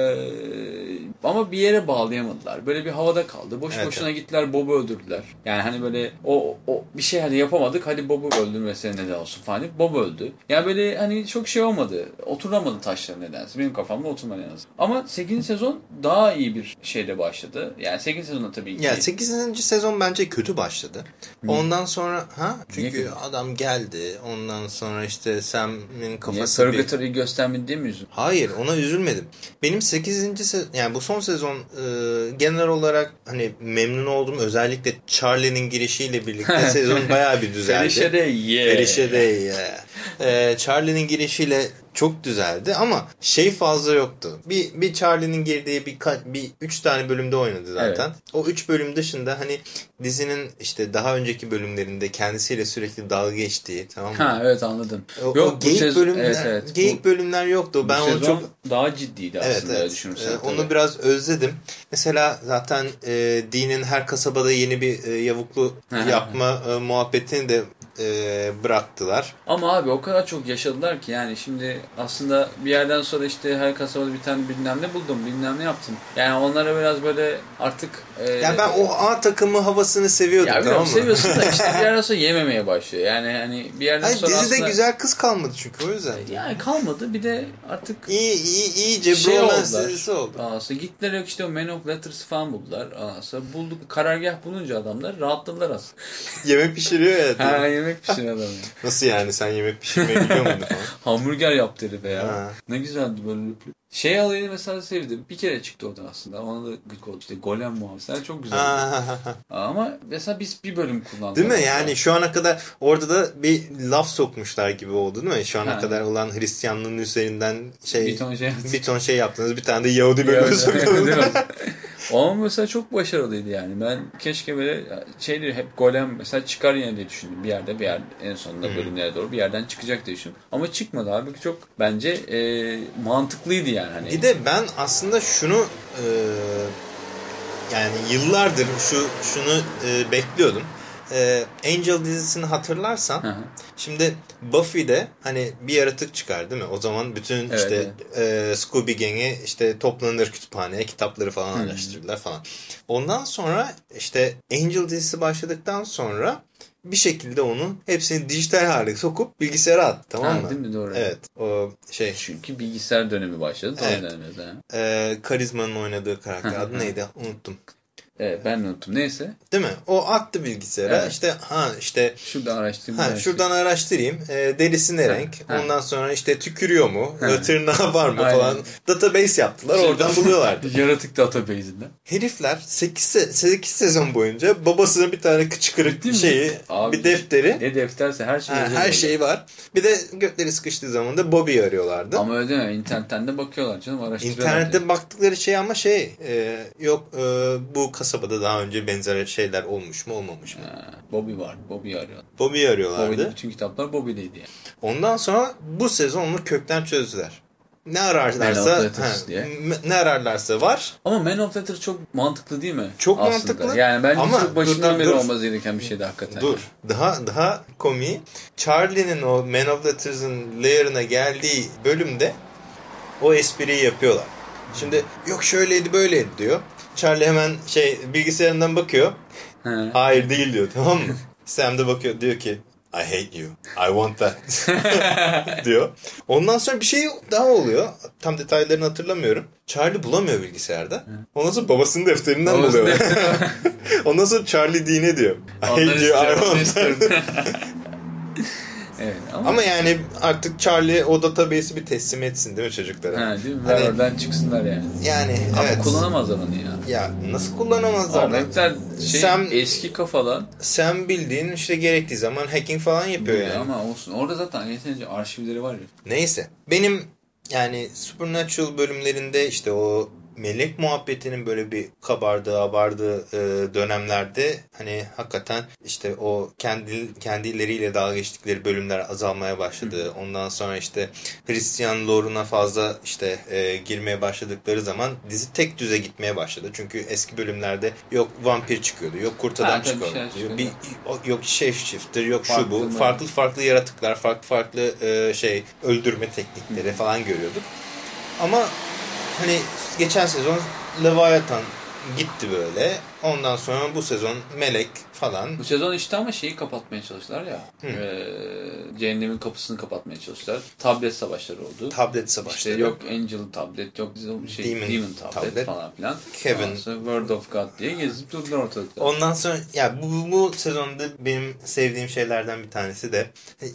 ama bir yere bağlayamadılar. Böyle bir havada kaldı. Boş Evet, boşuna gittiler Bob'u öldürdüler. Yani hani böyle o, o bir şey hani yapamadık hadi Bob'u öldürmesine neden olsun falan Bob öldü. Yani böyle hani çok şey olmadı. Oturamadı taşlar nedense. Benim kafamda oturmadı en azından. Ama 8. sezon daha iyi bir şeyle başladı. Yani 8. sezonda tabii ki. Ya 8. sezon bence kötü başladı. Ondan sonra ha çünkü adam geldi. Ondan sonra işte Sam'in Niye kafası bir... Göstermedi mi üzüldün? Hayır ona üzülmedim. Benim 8. sezon yani bu son sezon e, genel olarak hani memnun oldum. Özellikle Charlie'nin girişiyle birlikte sezon bayağı bir düzeldi. Ferişe de yeah. Ferişe de yeah. E, Charlie'nin girişiyle çok düzeldi ama şey fazla yoktu. Bir bir Charlie'nin girdiği bir bir üç tane bölümde oynadı zaten. Evet. O üç bölüm dışında hani dizinin işte daha önceki bölümlerinde kendisiyle sürekli dalga geçtiği tamam mı? Ha evet anladım. O, Yok, o geyik sezon, bölümler evet, evet. geyik bu, bölümler yoktu. Ben onu çok daha ciddiydi evet, aslında evet. düşünürsen. Ee, onu biraz özledim. Mesela zaten e, Dean'in her kasabada yeni bir e, yavuklu yapma e, muhabbetini de e, bıraktılar. Ama abi o kadar çok yaşadılar ki yani şimdi aslında bir yerden sonra işte her kasabada bir tane bilmem ne buldum bilmem ne yaptım. Yani onlara biraz böyle artık... E, yani ben o A takımı havasını seviyordum ya, tamam mı? Seviyorsun da işte bir yerden sonra yememeye başlıyor. Yani hani bir yerden Hayır, sonra dizide aslında... güzel kız kalmadı çünkü o yüzden. Yani kalmadı bir de artık... İyi, iyi, iyice şey bromance dizisi oldu. Aslında gittiler yok işte o Man of Letters falan buldular. Aslında bulduk karargah bulunca adamlar rahatladılar aslında. Yemek pişiriyor ya. Ha yemek pişiren adam ya. Nasıl yani sen yemek pişirmeyi biliyor muydun falan? Hamburger yaptı herife ya. Ha. Ne güzeldi böyle. Şey alayını mesela sevdim. Bir kere çıktı oradan aslında. Ona da gık oldu. İşte Golem muhabbetler çok güzel. Ama mesela biz bir bölüm kullandık. Değil mi? Yani şu ana kadar orada da bir laf sokmuşlar gibi oldu değil mi? Şu ana ha. kadar olan Hristiyanlığın üzerinden şey bir ton şey, bir ton şey yaptınız. Bir tane de Yahudi bölümü soktunuz. Ama mesela çok başarılıydı yani. Ben keşke böyle şeyleri hep golem mesela çıkar yine diye düşündüm. Bir yerde bir yerde en sonunda hmm. bölümlere doğru bir yerden çıkacak diye düşündüm. Ama çıkmadı abi. Çok bence e, mantıklıydı yani. Hani. Bir de ben aslında şunu e, yani yıllardır şu şunu e, bekliyordum e, Angel dizisini hatırlarsan hı hı. şimdi Buffy'de hani bir yaratık çıkar değil mi? O zaman bütün evet, işte evet. E, Scooby Gang'i işte toplanır kütüphaneye kitapları falan hı. araştırırlar falan. Ondan sonra işte Angel dizisi başladıktan sonra bir şekilde onu hepsini dijital hale sokup bilgisayara at tamam ha, mı? Değil mi doğru. Evet o şey. Çünkü bilgisayar dönemi başladı. Evet. Dönemde. Ee, Karizma'nın oynadığı karakter adı neydi unuttum. Evet ben unuttum. Neyse. Değil mi? O attı bilgisayara. Evet. İşte ha işte şuradan araştırayım. Ha, şuradan araştırayım. E, derisi ne renk? Ha. Ondan sonra işte tükürüyor mu? Ha. Tırnağı var mı Aynen. falan. Database yaptılar. Şey, Oradan buluyorlardı. Yaratık database'inden. Herifler 8, 8 sezon boyunca babasının bir tane kıçkırık bir şeyi, Abi, bir defteri. Ne defterse her şey ha, Her şey var. Bir de gökleri sıkıştığı zaman da Bobby'yi arıyorlardı. Ama öyle değil mi? İnternetten de bakıyorlar canım. Araştırıyorlar. İnternette diye. baktıkları şey ama şey e, yok e, bu kasabada daha önce benzer şeyler olmuş mu olmamış mı? Ha, Bobby var. Bobby'yi arıyor. Bobby'yi arıyorlardı. Bobby'nin bütün kitaplar Bobby'deydi yani. Ondan sonra bu sezon onu kökten çözdüler. Ne ararlarsa ha, ne ararlarsa var. Ama Man of Letters çok mantıklı değil mi? Çok Aslında. mantıklı. Yani bence Ama çok başından dur, beri dur. olmaz gereken bir şeydi hakikaten. Dur. Daha daha komi. Charlie'nin o Man of Letters'ın layer'ına geldiği bölümde o espriyi yapıyorlar. Şimdi yok şöyleydi böyleydi diyor. Charlie hemen şey bilgisayarından bakıyor. Hayır değil diyor tamam mı? Sam de bakıyor diyor ki I hate you. I want that. diyor. Ondan sonra bir şey daha oluyor. Tam detaylarını hatırlamıyorum. Charlie bulamıyor bilgisayarda. Ondan sonra babasının defterinden buluyor. Ondan sonra Charlie Dean'e diyor. I hate you. I want that. Evet, ama... ama yani artık Charlie o database'i bir teslim etsin değil mi çocuklara? Ha, değil mi? Hani, oradan çıksınlar yani. Yani ama evet. kullanamazlar onu ya. Ya nasıl kullanamazlar? Ahmetler şey Sam, eski kafalar. Sen bildiğin işte gerektiği zaman hacking falan yapıyor yani. Ama olsun. Orada zaten yeterince arşivleri var ya. Neyse. Benim yani Supernatural bölümlerinde işte o melek muhabbetinin böyle bir kabardığı, abardığı e, dönemlerde hani hakikaten işte o kendi kendileriyle dalga geçtikleri bölümler azalmaya başladı. Hı. Ondan sonra işte Hristiyan lore'una fazla işte e, girmeye başladıkları zaman dizi tek düze gitmeye başladı. Çünkü eski bölümlerde yok vampir çıkıyordu, yok kurt adam çıkıyordu, şey bir, yok şef shifter, yok farklı şu bu. Mı? Farklı farklı yaratıklar, farklı farklı e, şey öldürme teknikleri Hı. falan görüyorduk. Ama hani geçen sezon Leviathan gitti böyle. Ondan sonra bu sezon Melek falan. Bu sezon işte ama şeyi kapatmaya çalıştılar ya. E, cehennemin kapısını kapatmaya çalıştılar. Tablet savaşları oldu. Tablet savaşları. İşte yok Angel tablet, yok şey Demon, Demon tablet, tablet falan filan. Kevin. Word of God diye gezip durdular ortalıkta. Ondan sonra ya bu, bu sezonda benim sevdiğim şeylerden bir tanesi de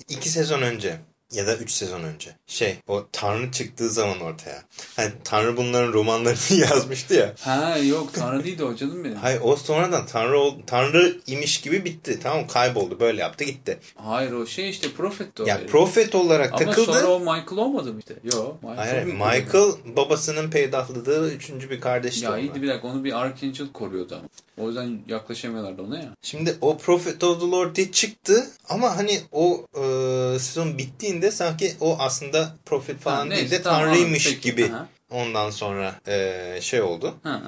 iki sezon önce ya da 3 sezon önce. Şey o Tanrı çıktığı zaman ortaya. Hani Tanrı bunların romanlarını yazmıştı ya. Ha yok Tanrı değil de o canım benim. Hayır o sonradan Tanrı ol, Tanrı imiş gibi bitti. Tamam kayboldu böyle yaptı gitti. Hayır o şey işte Prophet o. Ya herif. profet olarak Ama takıldı. sonra o Michael olmadı mı işte? Yok. Michael, Hayır Michael babasının peydahladığı üçüncü bir kardeşti. Ya iyiydi bir dakika onu bir Archangel koruyordu ama. O yüzden yaklaşamıyorlardı ona ya. Şimdi o Prophet of the Lord diye çıktı ama hani o e, sezon bittiğinde sanki o aslında Prophet falan Ha, değil neyse, de tamam, Tanrıymış peki. gibi Aha. ondan sonra e, şey oldu. Ha.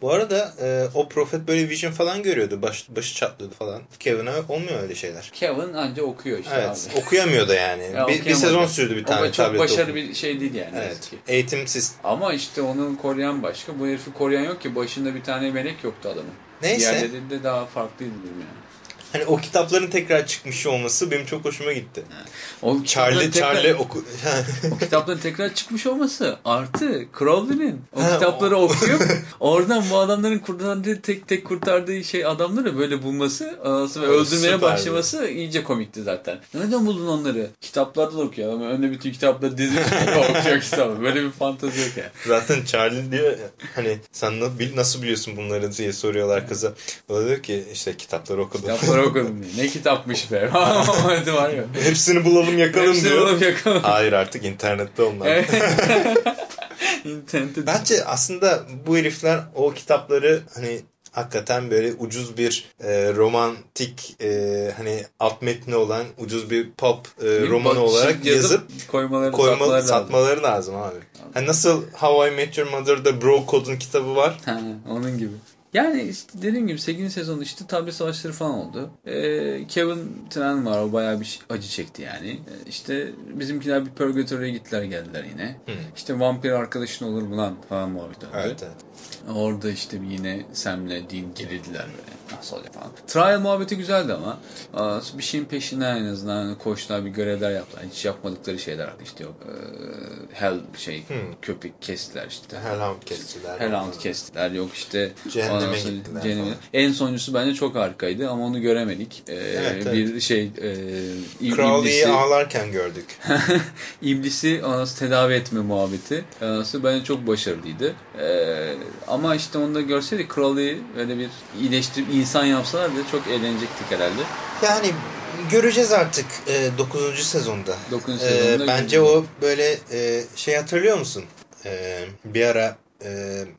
Bu arada e, o Prophet böyle vision falan görüyordu. Baş, başı çatlıyordu falan. Kevin'a olmuyor öyle şeyler. Kevin anca okuyor işte Evet. abi. Okuyamıyor da yani. Ya, bir, bir sezon sürdü bir tane da çok tablet başarılı okuma. bir şey değil yani. Evet. Eğitimsiz. Ama işte onu koruyan başka. Bu herifi koruyan yok ki. Başında bir tane melek yoktu adamın. Neyse. Diğerleri de daha farklıydı yani. Hani o kitapların tekrar çıkmış olması benim çok hoşuma gitti. O Charlie tekrar- Charlie oku o kitapların tekrar çıkmış olması artı Crowley'nin o Ha, kitapları okuyup oradan bu adamların kurtardığı tek tek kurtardığı şey adamları böyle bulması ve O öldürmeye süperdi. başlaması iyice komikti zaten. Nereden buldun onları? Kitaplarda da okuyor ama önüne bütün kitapları dizmiş okuyor kitabı. Böyle bir fantezi yok yani. Zaten Charlie diyor hani sen nasıl biliyorsun bunları diye soruyorlar kıza. O da diyor ki işte kitapları okudum. Kitapları okudum diye. Ne kitapmış be. Hadi var ya. Hepsini bulalım yakalım Hepsini diyor. bulup yakalım. Hayır artık internette onlar. Evet. İnternette Bence aslında bu herifler o kitapları hani hakikaten böyle ucuz bir e, romantik e, hani alt metni olan ucuz bir pop e, Bir romanı bak- olarak yazıp yazıp koymaları, koyma, satmaları lazım. lazım abi. Hani nasıl How I Met Your Mother'da Bro Code'un kitabı var. Ha, onun gibi. Yani işte dediğim gibi 8. sezon işte tablet savaşları falan oldu. Ee, Kevin Tran var o bayağı bir acı çekti yani. Ee, işte bizimkiler bir purgatory'e gittiler geldiler yine. İşte vampir arkadaşın olur mu lan falan muhabbet döndü. Evet, evet. Orada işte yine Sam'le Dean gerildiler böyle. Nasıl olacak falan. Trial muhabbeti güzeldi ama. Bir şeyin peşinden en azından hani koştular bir görevler yaptılar. Hiç yapmadıkları şeyler işte yok. Ee, Hell şey köpek kestiler işte. Hellhound kestiler. Hellhound kestiler. Yok işte Cehenneme gittiler cehenneme- falan. En sonuncusu bence çok harikaydı ama onu göremedik. Ee, Evet, bir şey e, Crowley'i ağlarken gördük. iblisi anası tedavi etme muhabbeti. Anası bence çok başarılıydı. Ee, ama işte onu da görseydik Crowley'i böyle bir iyileştirip insan yapsalardı çok eğlenecektik herhalde. Yani göreceğiz artık 9. sezonda. Dokuzuncu E, sezonda bence göreceğiz. o böyle e, şey hatırlıyor musun? E, bir ara e,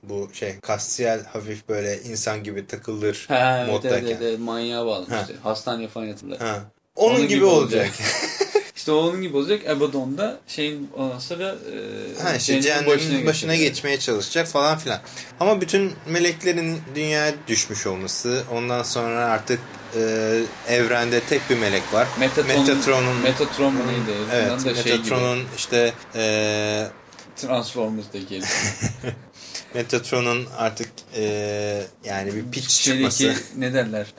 bu şey Castiel hafif böyle insan gibi takılır Ha, evet, moddayken. evet, evet, manyağa bağlamıştı. Hastaneye falan yatırdılar. Ha. Onun, gibi, olacak. İşte onun gibi olacak. Abaddon'da şeyin ondan sonra e, ha işte cehennemin başına, geçmeye çalışacak falan filan. Ama bütün meleklerin dünyaya düşmüş olması, ondan sonra artık e, evrende tek bir melek var. Metatron, Metatron'un Metatron neydi? Evet, da şey gibi. Metatron'un işte e, Transformers'daki Metatron'un artık e, yani bir piç Şeydeki çıkması. ne derler?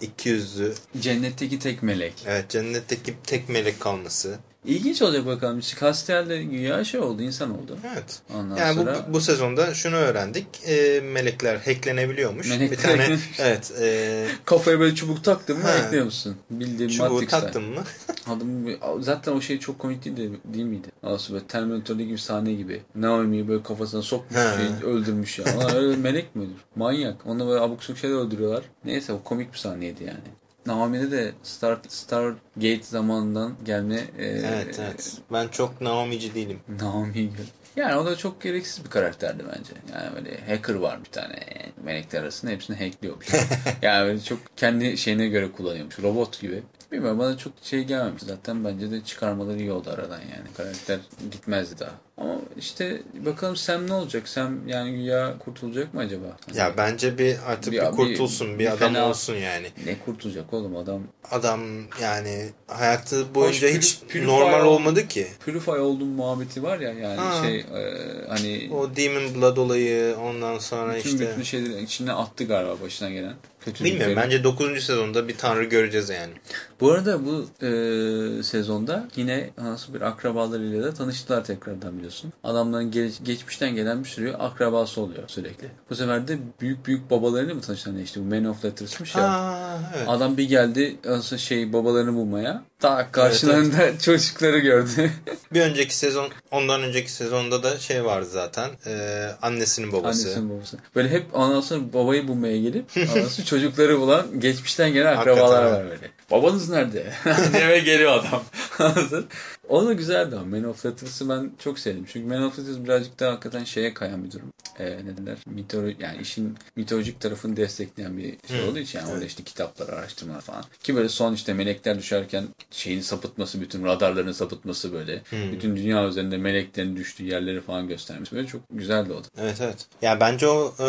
Ee, 200'lü. cennetteki tek melek. Evet cennetteki tek melek kalması. İlginç olacak bakalım. Castiel'de güya şey oldu, insan oldu. Evet. Ondan yani sonra bu, bu sezonda şunu öğrendik. E, melekler hacklenebiliyormuş. Melekler bir tane evet e, kafaya böyle çubuk taktın mı Ha. ekliyor musun? Bildiğin çubuğu Matrix'ten. taktın mı? Adam, zaten o şey çok komik değil, de, değil miydi? Aslında böyle Terminator'da gibi sahne gibi. Naomi'yi böyle kafasına sokmuş, şey, öldürmüş ya. Ulan öyle melek mi öldür? Manyak. Onu böyle abuk sabuk şeyler öldürüyorlar. Neyse o komik bir sahneydi yani. Naomi'de de Star, Stargate zamanından gelme e, Evet evet. Ben çok Naomi'ci değilim. Naomi. Yani o da çok gereksiz bir karakterdi bence. Yani böyle hacker var bir tane. Melekler arasında hepsini hackliyormuş. yani böyle çok kendi şeyine göre kullanıyormuş. Robot gibi. Bilmiyorum bana çok şey gelmemiş. Zaten bence de çıkarmaları iyi oldu aradan yani. Karakter gitmezdi daha. Ama işte bakalım Sam ne olacak? Sam yani güya kurtulacak mı acaba? Ya bence bir artık Bir- bir, kurtulsun, bir, bir adam fena- olsun yani. Ne kurtulacak oğlum adam? Adam yani hayatı boyunca Hoş, hiç pürü- normal pürify olmadı ki. Purify olduğum muhabbeti var ya yani Ha. şey e, hani O Demon Blood olayı ondan sonra bütün işte bütün şeyleri içine attı galiba başına gelen. bilmiyorum Kötülükleri. bence 9. sezonda bir tanrı göreceğiz yani. Bu arada bu e, sezonda yine nasıl bir akrabalarıyla da tanıştılar tekrardan biliyorsun. Adamların ge- geçmişten gelen bir sürü akrabası oluyor sürekli. Bu sefer de büyük büyük babalarıyla mı tanıştılar? Ne işte bu Man of Letters'mış ya. Ha, evet. Adam bir geldi nasıl şey babalarını bulmaya. Tak karşılarında çocukları gördü. Bir önceki sezon, ondan önceki sezonda da şey vardı zaten. E, annesinin babası. Annesinin babası. Böyle hep sonra babayı bulmaya gelip sonra çocukları bulan geçmişten gelen akrabalar Hakikaten. var böyle. Babanız nerede? Deme geliyor adam. O da güzeldi ama Man of Letters'ı ben çok sevdim. Çünkü Man of Letters birazcık daha hakikaten şeye kayan bir durum. Ee, ne derler? Mitolo yani işin mitolojik tarafını destekleyen bir şey olduğu için yani orada işte kitaplar, araştırmalar falan. Ki böyle son işte melekler düşerken şeyin sapıtması, bütün radarların sapıtması böyle. Bütün dünya üzerinde meleklerin düştüğü yerleri falan göstermesi. Böyle çok güzeldi o da. Evet evet. Ya bence o e,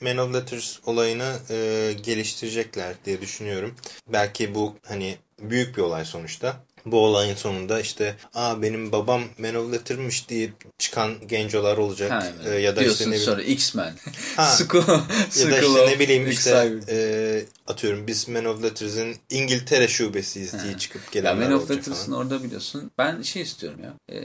Man of Letters olayını e, geliştirecekler diye düşünüyorum. Belki bu hani büyük bir olay sonuçta. Bu olayın sonunda işte aa benim babam Man of Letter'mış deyip çıkan gencolar olacak. Ha, evet. ya da Diyorsun işte ne sonra X-Men. Ya da işte ne bileyim işte e, atıyorum biz Man of Letters'ın İngiltere şubesiyiz diye çıkıp Ya gelenler Man of Letters'ın orada biliyorsun. Ben şey istiyorum ya. E,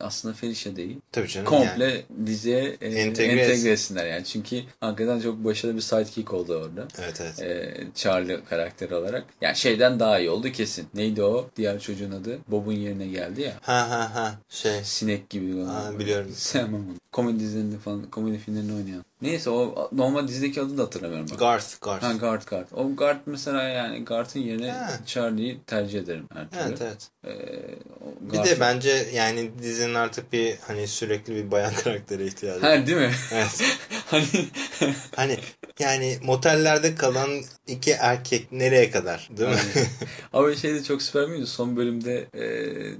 aslında Felicia değil. Tabii canım Komple yani. diziye e, Entegre entegre, etsin. etsinler yani. Çünkü hakikaten çok başarılı bir sidekick oldu orada. Evet evet. E, Charlie karakteri olarak. Yani şeyden daha iyi oldu kesin. Neydi o? Diğer çocuğun adı. Bob'un yerine geldi ya. Ha ha ha şey. Sinek gibi. Ha, biliyorum. Sevmem onu. Komedi dizilerinde falan, komedi filmlerinde oynayan. Neyse o normal dizideki adını da hatırlamıyorum. Ben. Garth Garth. Ha Guard Guard. O Guard mesela yani Guard'ın yerine Ha. Charlie'yi tercih ederim her türlü. Evet evet. Ee, Bir de bence yani dizinin artık bir hani sürekli bir bayan karaktere ihtiyacı var. Ha değil mi? Evet. hani Hani yani motellerde kalan iki erkek nereye kadar değil mi? ama şey de çok süper miydi? Son bölümde e,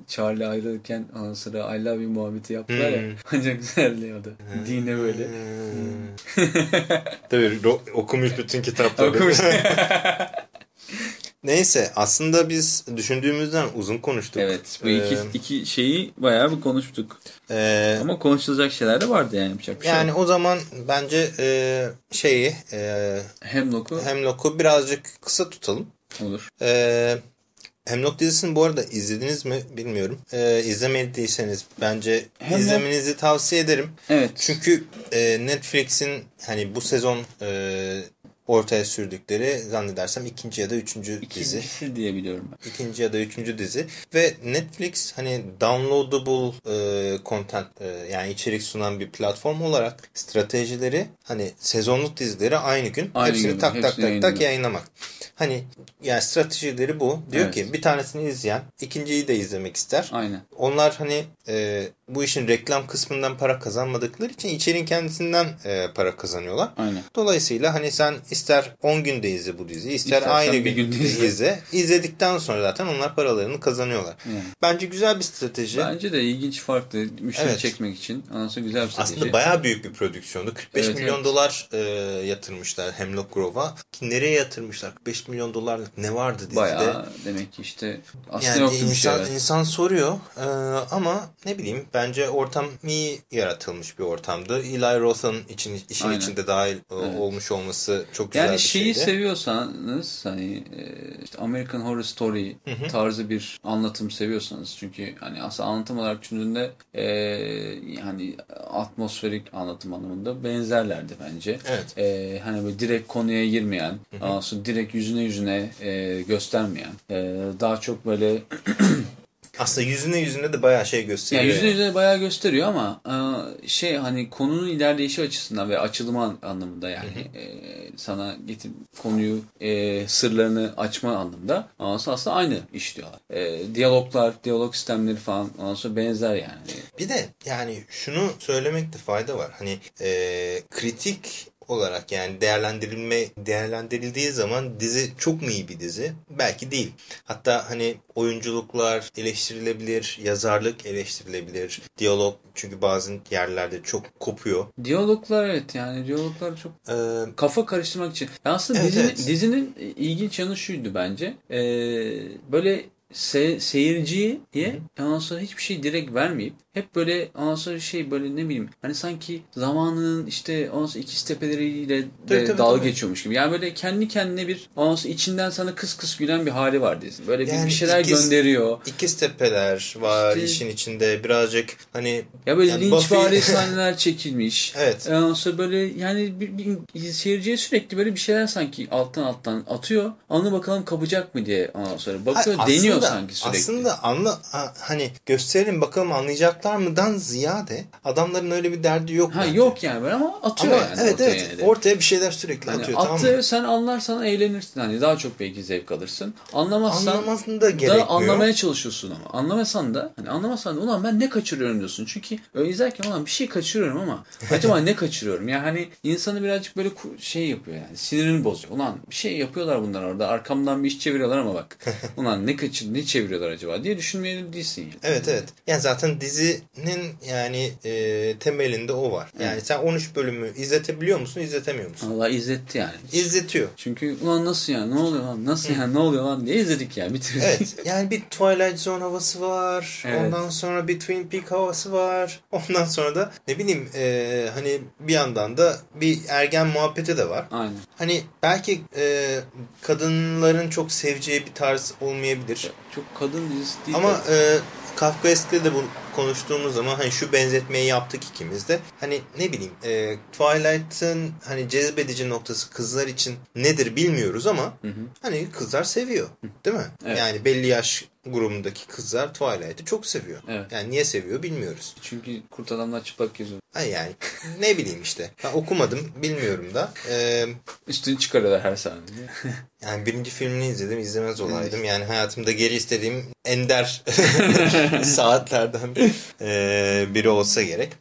Charlie ayrılırken ondan sonra I love you muhabbeti yaptılar ya. Hmm. Ancak güzeldi o da. Dine böyle. Hmm. Tabii okumuş bütün kitapları. Okumuş. Neyse aslında biz düşündüğümüzden uzun konuştuk. evet bu iki, Ee, iki şeyi bayağı bir konuştuk. e, Ama konuşulacak şeyler de vardı yani yapacak bir şey. yani o zaman bence e, şeyi e, Hemlock'u Hemlock'u birazcık kısa tutalım. olur. Ee, Hemlock dizisini bu arada izlediniz mi bilmiyorum. Ee, izlemediyseniz bence Hemlock- izlemenizi tavsiye ederim. Evet. Çünkü e, Netflix'in hani bu sezon e, ortaya sürdükleri zannedersem ikinci ya da üçüncü dizi. İkincisi diye biliyorum ben. İkinci ya da üçüncü dizi. Ve Netflix hani downloadable e, content e, yani içerik sunan bir platform olarak stratejileri hani sezonluk dizileri aynı gün Aynı hepsini gün, tak tak hepsini tak tak yayınlıyor. yayınlamak. Hani yani stratejileri bu. Diyor Evet. ki bir tanesini izleyen ikinciyi de izlemek ister. Aynen. Onlar hani e, bu işin reklam kısmından para kazanmadıkları için içeriğin kendisinden e, para kazanıyorlar. Aynen. Dolayısıyla hani sen ister 10 günde izle bu diziyi ister İstersen aynı bir gün günde izle. izle. İzledikten sonra zaten onlar paralarını kazanıyorlar. Yani. Bence güzel bir strateji. Bence de ilginç farklı müşteri Evet. çekmek için. Sonra güzel bir strateji. Aslında bayağı büyük bir prodüksiyondu. 45 Evet, milyon evet. dolar e, yatırmışlar Hemlock Grove'a. Nereye yatırmışlar? 45 milyon dolar ne vardı dizide? Bayağı demek ki işte aslında Yani yoktu bir şey. insan, insan soruyor Ee, ama ne bileyim bence ortam iyi yaratılmış bir ortamdı. Eli Roth'un için, işin Aynen. içinde dahil Evet. olmuş olması çok güzel Yani bir şeyi şeydi. seviyorsanız hani e, işte American Horror Story tarzı bir anlatım seviyorsanız çünkü hani aslında anlatım olarak düşündüğünde e, yani atmosferik anlatım anlamında benzerlerdi bence. Evet. E, hani böyle direkt konuya girmeyen, ondan sonra direkt yüzüne yüzüne e, göstermeyen, e, daha çok böyle Aslında yüzüne yüzüne de bayağı şey Yani gösteriyor. yüzde yüzde bayağı gösteriyor ama e, şey hani konunun ilerleyişi açısından ve açılımı an- anlamında yani e, sana getir konuyu e, sırlarını açma anlamında ama aslında aynı işliyorlar. E, diyaloglar, diyalog sistemleri falan sonra benzer yani. Bir de yani şunu söylemekte fayda var. Hani e, kritik olarak yani değerlendirilme değerlendirildiği zaman dizi çok mu iyi bir dizi? Belki değil. Hatta hani oyunculuklar eleştirilebilir, yazarlık eleştirilebilir, diyalog çünkü bazı yerlerde çok kopuyor. Diyaloglar evet yani diyaloglar çok Ee, kafa karıştırmak için. Aslında Evet, dizinin, evet. dizinin ilginç yanı şuydu bence. Ee, böyle se- seyirciye ondan sonra hiçbir şey direkt vermeyip hep böyle ondan sonra şey böyle ne bileyim hani sanki zamanının işte ondan sonra ikiz tepeleriyle de Tabii, tabii, dalga tabii. geçiyormuş gibi. Yani böyle kendi kendine bir ondan sonra içinden sana kıs kıs gülen bir hali var dizinin. Böyle bir, Yani bir şeyler ikiz- gönderiyor. İkiz tepeler var İşte- işin içinde birazcık hani Ya böyle Yani linçvari Buffy- sahneler çekilmiş. Evet. Ondan sonra böyle yani bir, bir seyirciye sürekli böyle bir şeyler sanki alttan alttan atıyor. Anı bakalım kapacak mı diye ondan sonra bakıyor Aslında deniyor atıyor sanki sürekli. Aslında anla ha- hani gösterelim bakalım anlayacaklar mıdan ziyade adamların öyle bir derdi yok. Ha bence. yok yani böyle ama atıyor Ama yani. evet ortaya evet de. ortaya bir şeyler sürekli Hani atıyor tamam attığı mı? sen anlarsan eğlenirsin. Hani daha çok belki zevk alırsın. Anlamazsan Anlamasını da gerekmiyor. da anlamaya çalışıyorsun ama. Anlamasan da hani anlamasan da ulan ben ne kaçırıyorum diyorsun. Çünkü öyle izlerken ulan bir şey kaçırıyorum ama acaba ne kaçırıyorum? Yani hani insanı birazcık böyle şey yapıyor yani sinirini bozuyor. Ulan bir şey yapıyorlar bunlar orada arkamdan bir iş çeviriyorlar ama bak. Ulan ne kaçır ne çeviriyorlar acaba diye düşünmeyeli değilsin yani. Evet evet. Yani zaten dizinin yani e, temelinde o var. Yani sen 13 bölümü izletebiliyor musun, izletemiyor musun? Allah izletti yani. İzletiyor. Çünkü ulan nasıl yani ne oluyor lan nasıl yani ne oluyor lan diye izledik yani bitirdik. Evet. Yani bir Twilight Zone havası var. Evet. Ondan sonra bir Twin Peak havası var. Ondan sonra da ne bileyim e, hani bir yandan da bir ergen muhabbeti de var. Aynen. Hani belki e, kadınların çok seveceği bir tarz olmayabilir. Çok kadın dizisi değil Ama de. e, Kafkaesk'te de bu konuştuğumuz zaman hani şu benzetmeyi yaptık ikimiz de. Hani ne bileyim e, Twilight'ın hani cezbedici noktası kızlar için nedir bilmiyoruz ama hani kızlar seviyor. Değil mi? Evet. Yani belli yaş grubundaki kızlar Twilight'ı çok seviyor. Evet. Yani niye seviyor bilmiyoruz. Çünkü kurt adamlar çıplak geziyor. Ha yani ne bileyim işte. Ben okumadım bilmiyorum da. E, Üstünü çıkarıyorlar her sahnede. Yani birinci filmini izledim, izlemez olaydım. Yani hayatımda geri istediğim ender saatlerden eee, biri olsa gerek.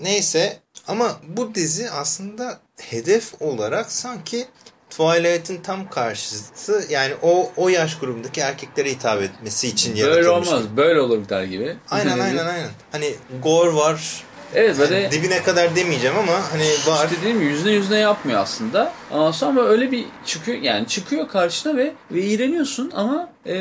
Neyse ama bu dizi aslında hedef olarak sanki Twilight'ın tam karşısı yani o o yaş grubundaki erkeklere hitap etmesi için Böyle yaratılmış. olmaz. Böyle olur der gibi. Aynen aynen aynen. Hani gore var. Evet böyle Yani dibine kadar demeyeceğim ama hani var. işte dediğim gibi yüzüne yüzüne yapmıyor aslında. Ama sonra öyle bir çıkıyor yani çıkıyor karşına ve ve iğreniyorsun ama e,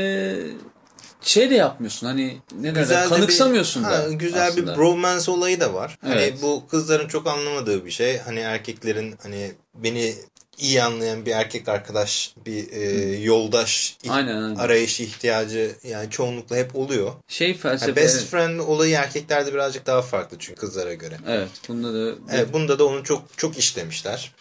şey de yapmıyorsun hani ne derler de kanıksamıyorsun bir, da ha, güzel aslında. bir bromance olayı da var. Evet. Hani bu kızların çok anlamadığı bir şey. Hani erkeklerin hani beni iyi anlayan bir erkek arkadaş, bir e, yoldaş ih- Aynen, aynen. arayışı ihtiyacı yani çoğunlukla hep oluyor. Şey felsefe. Yani best friend olayı erkeklerde birazcık daha farklı çünkü kızlara göre. Evet bunda da Evet, bunda da onu çok çok işlemişler.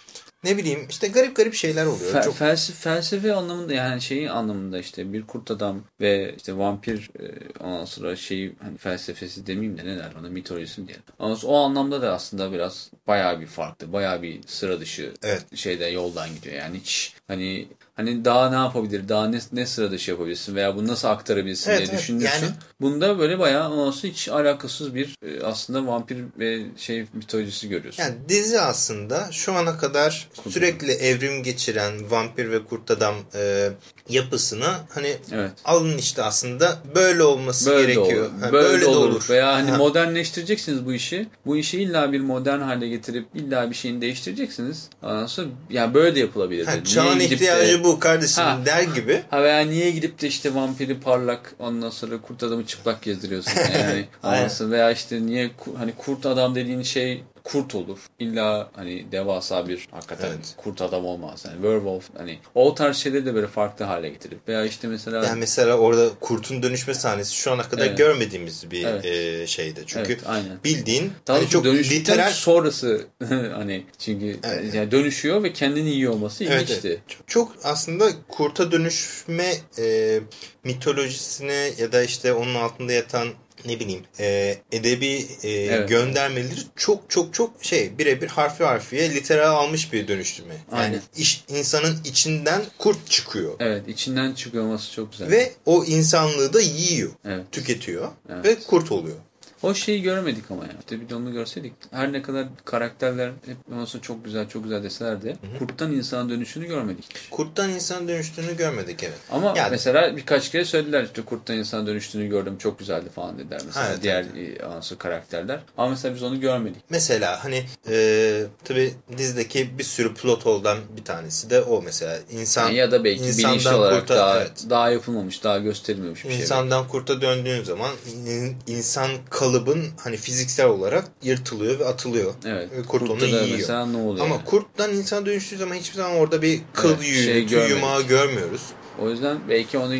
Ne bileyim işte garip garip şeyler oluyor. Fe- çok felsefe, felsefe anlamında yani şeyi anlamında işte bir kurt adam ve işte vampir e, ondan sonra şeyi hani felsefesi demeyeyim de ne der ona mitolojisi mi diyelim. Ondan sonra o anlamda da aslında biraz bayağı bir farklı. Bayağı bir sıra dışı Evet. şeyde yoldan gidiyor. Yani hiç hani hani daha ne yapabilir? Daha ne, ne sıra dışı yapabilirsin veya bunu nasıl aktarabilirsin Evet, diye evet. düşünürsün. Yani- Bunda böyle bayağı sonra hiç alakasız bir e, aslında vampir ve şey mitolojisi görüyorsun. Yani dizi aslında şu ana kadar sürekli evrim geçiren vampir ve kurt adam e, yapısını hani Evet. alın işte aslında böyle olması Böyle gerekiyor. olur. Ha, Böyle, de de olur. Veya hani Ha, modernleştireceksiniz bu işi. Bu işi illa bir modern hale getirip illa bir şeyini değiştireceksiniz. Ondan sonra yani böyle de yapılabilir. ha, çağın gidip de- ihtiyacı bu kardeşim Ha. der gibi. Ha veya niye gidip de işte vampiri parlak ondan sonra kurt adamı çıplak gezdiriyorsun yani. Aynen. Veya işte niye hani kurt adam dediğin şey kurt olur. İlla hani devasa bir hakikaten Evet. kurt adam olmaz. Yani werewolf hani o tarz şeyleri de böyle farklı hale getirip veya işte mesela Yani mesela orada kurtun dönüşme sahnesi şu ana kadar Evet. görmediğimiz bir Evet. e, şeydi. Çünkü Evet, aynen. bildiğin Daha hani çok literal sonrası hani çünkü Evet. yani dönüşüyor ve kendini yiyor olması Evet, ilginçti. evet. Çok, çok aslında kurta dönüşme e, mitolojisine ya da işte onun altında yatan ne bileyim e, edebi e, Evet. göndermeleri çok çok çok şey birebir harfi harfiye literal almış bir dönüştürme. Yani Aynen. iş, insanın içinden kurt çıkıyor. Evet içinden çıkıyor olması çok güzel. Ve o insanlığı da yiyor, Evet. tüketiyor Evet. ve kurt oluyor. O şeyi göremedik ama yani. İşte bir de onu görseydik. Her ne kadar karakterler hep olsa çok güzel çok güzel deseler de kurttan insana dönüşünü görmedik. Kurttan insana dönüştüğünü görmedik evet. Ama Yani- mesela birkaç kere söylediler işte kurttan insana dönüştüğünü gördüm çok güzeldi falan dediler mesela Evet, diğer evet. e, anası karakterler. Ama mesela biz onu görmedik. Mesela hani e, tabi dizideki bir sürü plot hole'dan bir tanesi de o mesela. insan Yani ya da belki insandan bilinçli olarak kurta- daha, evet. daha yapılmamış, daha gösterilmemiş bir şey. İnsandan kurta döndüğün zaman in- insan kalıbın hani fiziksel olarak yırtılıyor ve atılıyor. Evet. Ve kurt onu yiyor. mesela ne oluyor? Ama yani? kurttan insana dönüştüğü zaman hiçbir zaman orada bir kıl Evet, yüğü, şey tüy görmedik. yumağı görmüyoruz. O yüzden belki onu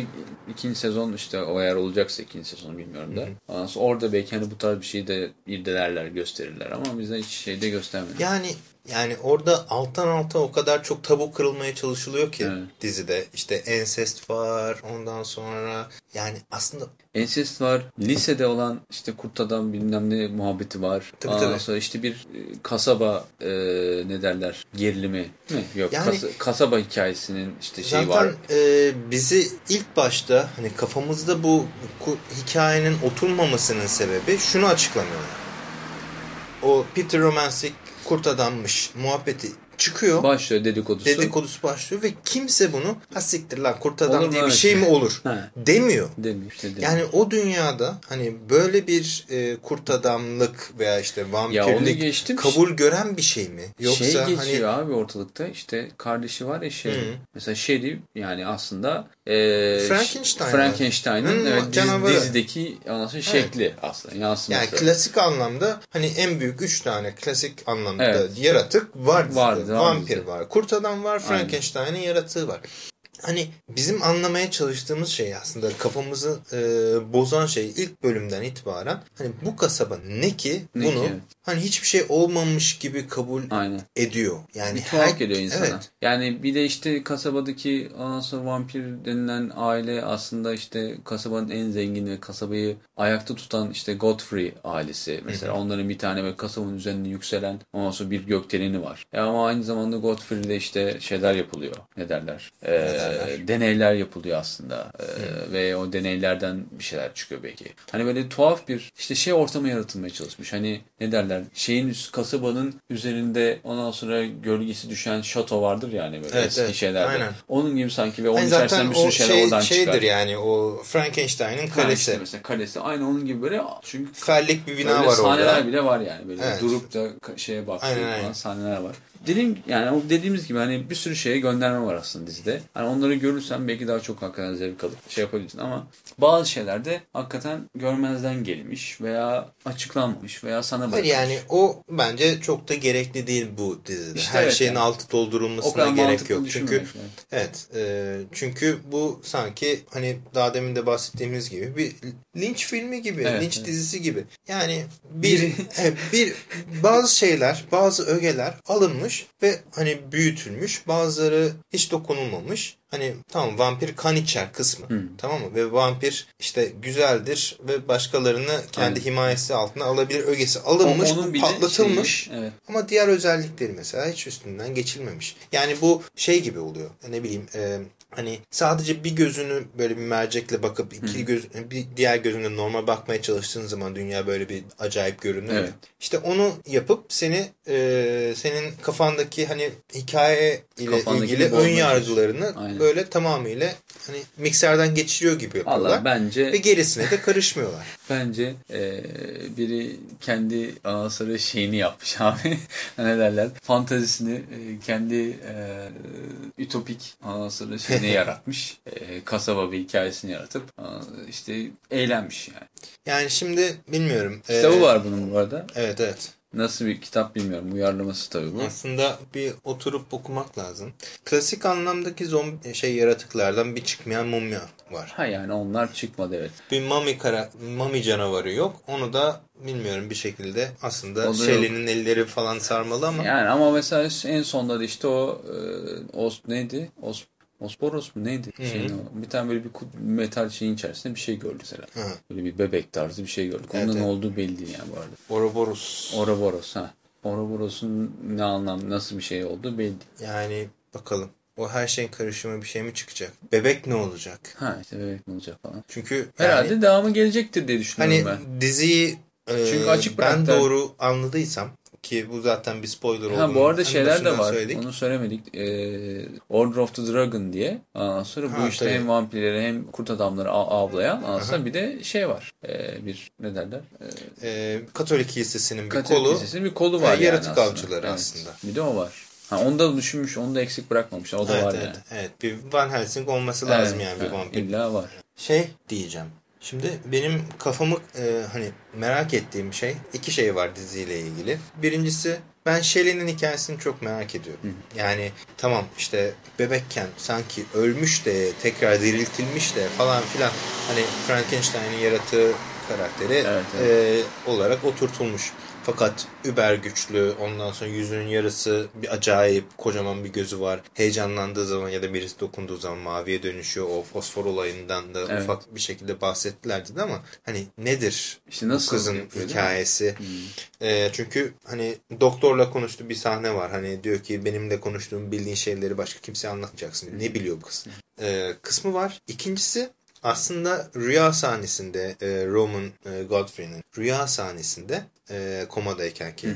ikinci sezon işte o eğer olacaksa ikinci sezonu bilmiyorum da. Ondan sonra orada belki hani bu tarz bir şeyi de irdelerler, gösterirler ama bize hiç şeyde göstermedi. Yani yani orada alttan alta o kadar çok tabu kırılmaya çalışılıyor ki Evet. dizide. İşte ensest var ondan sonra yani aslında Ensest var. Lisede olan işte kurt adam bilmem ne muhabbeti var. Tabii, Ondan tabii. sonra işte bir e, kasaba e, ne derler gerilimi mi? Yok Yani- kasa- kasaba hikayesinin işte şeyi Zaten var. e, bizi ilk başta hani kafamızda bu hikayenin oturmamasının sebebi şunu açıklamıyorlar. O Peter Romancic kurt adammış muhabbeti çıkıyor. Başlıyor dedikodusu. dedikodusu başlıyor ve kimse bunu ha siktir lan kurt adam Olur diye bir öyle şey mi şey? olur demiyor. Demiş işte demiş. Yani o dünyada hani böyle bir e, kurt adamlık veya işte Ya vampirlik geçtim. kabul gören bir şey mi? Yoksa şey hani geçiyor abi ortalıkta işte kardeşi var ya şey. Hı. Mesela Sherry yani aslında e, Frankenstein. Frankenstein'ın Hı, evet, dizi- canavarı. dizideki anlasın şekli aslında yansıması. yani klasik anlamda hani en büyük üç tane klasik anlamda Evet. yaratık var. dizide. Var, var Vampir var, kurt adam var, Frankenstein'in yaratığı var. Hani bizim anlamaya çalıştığımız şey aslında kafamızı e, bozan şey ilk bölümden itibaren hani bu kasaba ne ki Ne bunu ki, hani hiçbir şey olmamış gibi kabul Aynen. ediyor. Yani Bir tuhaf her- geliyor insana. Evet. Yani bir de işte kasabadaki ondan sonra vampir denilen aile aslında işte kasabanın en zengin ve kasabayı ayakta tutan işte Godfrey ailesi. Mesela onların bir tane böyle kasabanın üzerinde yükselen ondan sonra bir gökdeleni var. E ama aynı zamanda Godfrey ile işte şeyler yapılıyor. Ne derler? Ee, deneyler yapılıyor aslında. Ee, ve o deneylerden bir şeyler çıkıyor belki. Hani böyle tuhaf bir işte şey ortamı yaratılmaya çalışmış. Hani ne derler? Şeyin üst kasabanın üzerinde ondan sonra gölgesi düşen şato vardır yani böyle Evet, eski evet. şeylerde. Aynen. Onun gibi sanki ve onun Yani içerisinden bir sürü şeyler şey, oradan şeydir çıkar. yani o Frankenstein'in kalesi. işte mesela kalesi. Aynı onun gibi böyle çünkü Fellik bir bina var sahneler orada. bile var yani. Böyle Evet. durup da şeye baktığı Aynen, falan aynen. sahneler var. Dediğim yani dediğimiz gibi hani bir sürü şeye gönderme var aslında dizide. Hani onları görürsen belki daha çok hakikaten zevk alıp şey yapabilirsin ama bazı şeyler de hakikaten görmezden gelmiş veya açıklanmış veya sana Hayır bırakılmış. yani o bence çok da gerekli değil bu dizide. İşte Her evet şeyin yani. altı doldurulmasına gerek yok. Çünkü lazım. evet e, çünkü bu sanki hani daha demin de bahsettiğimiz gibi bir linç filmi gibi, Evet, linç evet. dizisi gibi. Yani bir, evet, bir bazı şeyler, bazı ögeler alınmış ve hani büyütülmüş. Bazıları hiç dokunulmamış. Hani tamam vampir kan içer kısmı. Tamam mı? Ve vampir işte güzeldir ve başkalarını kendi Aynen. himayesi altına alabilir ögesi alınmış, O- onun patlatılmış. şeyi- evet. Ama diğer özellikleri mesela hiç üstünden geçilmemiş. Yani bu şey gibi oluyor. Ne bileyim e, hani sadece bir gözünü böyle bir mercekle bakıp iki göz bir diğer gözünle normal bakmaya çalıştığın zaman dünya böyle bir acayip görünüyor. Evet. İşte onu yapıp seni e, senin kafandaki hani hikaye ile ilgili ön yargılarını Aynen. böyle tamamıyla hani mikserden geçiriyor gibi yapıyorlar. Allah bence Ve gerisine de karışmıyorlar. Bence e, biri kendi anasarı şeyini yapmış abi. ne derler? Fantazisini e, kendi e, ütopik anasarı şeyini yaratmış. E, kasaba bir hikayesini yaratıp a, işte eğlenmiş yani. Yani şimdi bilmiyorum. Kitabı Ee, var bunun bu arada. Evet evet. Nasıl bir kitap bilmiyorum. Uyarlaması tabii bu. Aslında bir oturup okumak lazım. Klasik anlamdaki zombi şey yaratıklardan bir çıkmayan mumya var. Ha yani onlar çıkmadı evet. Bir mami kara mami canavarı yok. Onu da bilmiyorum bir şekilde aslında Shelley'nin elleri falan sarmalı ama Yani ama mesela en sonda da işte o e, os, neydi? Os, Osporos mu neydi? Şeyin o. Bir tane böyle bir metal şeyin içerisinde bir şey gördük mesela. Hı. Böyle bir bebek tarzı bir şey gördük. Evet, Onun ne evet. olduğu belli değil yani bu arada. Ouroboros. Ouroboros ha. Ouroboros'un ne anlam nasıl bir şey olduğu belli. Yani bakalım. O her şeyin karışımı bir şey mi çıkacak? Bebek ne olacak? Ha işte bebek mi olacak falan. Çünkü Herhalde yani devamı gelecektir diye düşünüyorum hani ben. diziyi e, Çünkü açık ben bıraktı. doğru anladıysam ki bu zaten bir spoiler olduğunu Ha bu arada şeyler de var. söyledik. Onu söylemedik. Ee, Order of the Dragon diye. Ondan sonra bu Ha, işte tabii. hem vampirleri hem kurt adamları av- avlayan aslında bir de şey var. Ee, bir ne derler? Ee, Ee, Katolik Kilisesi'nin bir Katolik kolu Kilisesi'nin bir kolu var yani yaratık aslında. avcıları Evet. aslında. Bir de o var. Ha, onu da düşünmüş, onu da eksik bırakmamışlar. O da evet, var evet, yani. evet. Bir Van Helsing olması lazım Evet, yani bir vampir. İlla var. Şey diyeceğim. Şimdi benim kafamı e, hani merak ettiğim şey iki şey var diziyle ilgili. Birincisi ben Shelley'nin hikayesini çok merak ediyorum. Yani tamam işte bebekken sanki ölmüş de tekrar diriltilmiş de falan filan hani Frankenstein'in yaratığı karakteri Evet, e, olarak oturtulmuş. Fakat über güçlü, ondan sonra yüzünün yarısı bir acayip, kocaman bir gözü var. Heyecanlandığı zaman ya da birisi dokunduğu zaman maviye dönüşüyor. O fosfor olayından da Evet. ufak bir şekilde bahsettilerdi de ama hani nedir İşte nasıl kızın yapıyor, hikayesi? E, çünkü hani doktorla konuştuğu bir sahne var. Hani diyor ki benimle konuştuğum bildiğin şeyleri başka kimseye anlatmayacaksın. Ne biliyor bu kız? E, kısmı var. İkincisi aslında rüya sahnesinde e, Roman e, Godfrey'nin rüya sahnesinde e, komadayken ki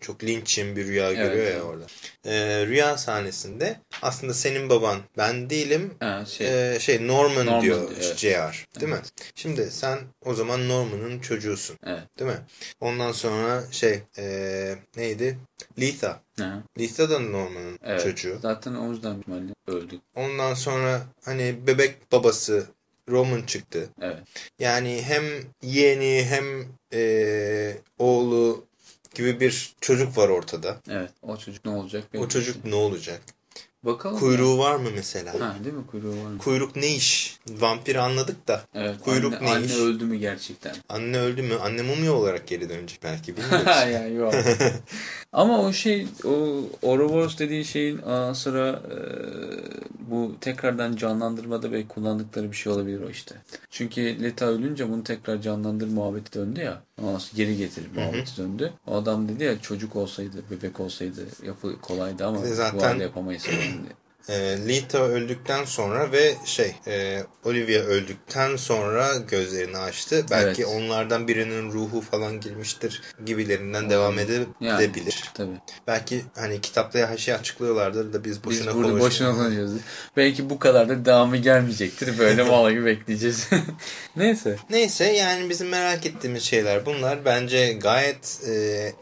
çok linçin bir rüya görüyor ya evet. orada. E, rüya sahnesinde aslında senin baban ben değilim Ha, şey, e, şey Norman, Norman diyor diyor, evet. JR değil mi? Şimdi sen o zaman Norman'ın çocuğusun evet. değil mi? Ondan sonra şey e, neydi? Letha. Ha, Letha da Norman'ın evet. çocuğu. Zaten o yüzden öldük. Ondan sonra hani bebek babası Roman çıktı. Evet. Yani hem yeğeni hem e, oğlu gibi bir çocuk var ortada. Evet. O çocuk ne olacak? O çocuk değil. ne olacak? Bakalım. Kuyruğu var mı mesela? ya. Ha, değil mi? Kuyruğu var mı? Kuyruk ne iş? Vampir anladık da. Evet. Kuyruk anne, ne anne iş? öldü mü gerçekten? Anne öldü mü? Anne mumya olarak geri dönecek belki bilmiyoruz. ya yok. Ama o şey o Ouroboros dediği şeyin sıra e, bu tekrardan canlandırmada ve kullandıkları bir şey olabilir o işte. Çünkü Leta ölünce bunu tekrar canlandır muhabbeti döndü ya. Ondan sonra geri getir muhabbeti döndü. O adam dedi ya çocuk olsaydı, bebek olsaydı yapı kolaydı ama Bir de bu zaten- halde yapamayız falan diye. E, Lita öldükten sonra ve şey e, Olivia öldükten sonra gözlerini açtı. Belki Evet. onlardan birinin ruhu falan girmiştir gibilerinden devam Yani. edebilir. Tabii. Belki hani kitapta her şeyi açıklıyorlardır da biz Biz boşuna burada konuşuyoruz. boşuna konuşuyoruz. Belki bu kadar da devamı gelmeyecektir. Böyle mal gibi bekleyeceğiz. Neyse. Neyse yani bizim merak ettiğimiz şeyler bunlar. Bence gayet e,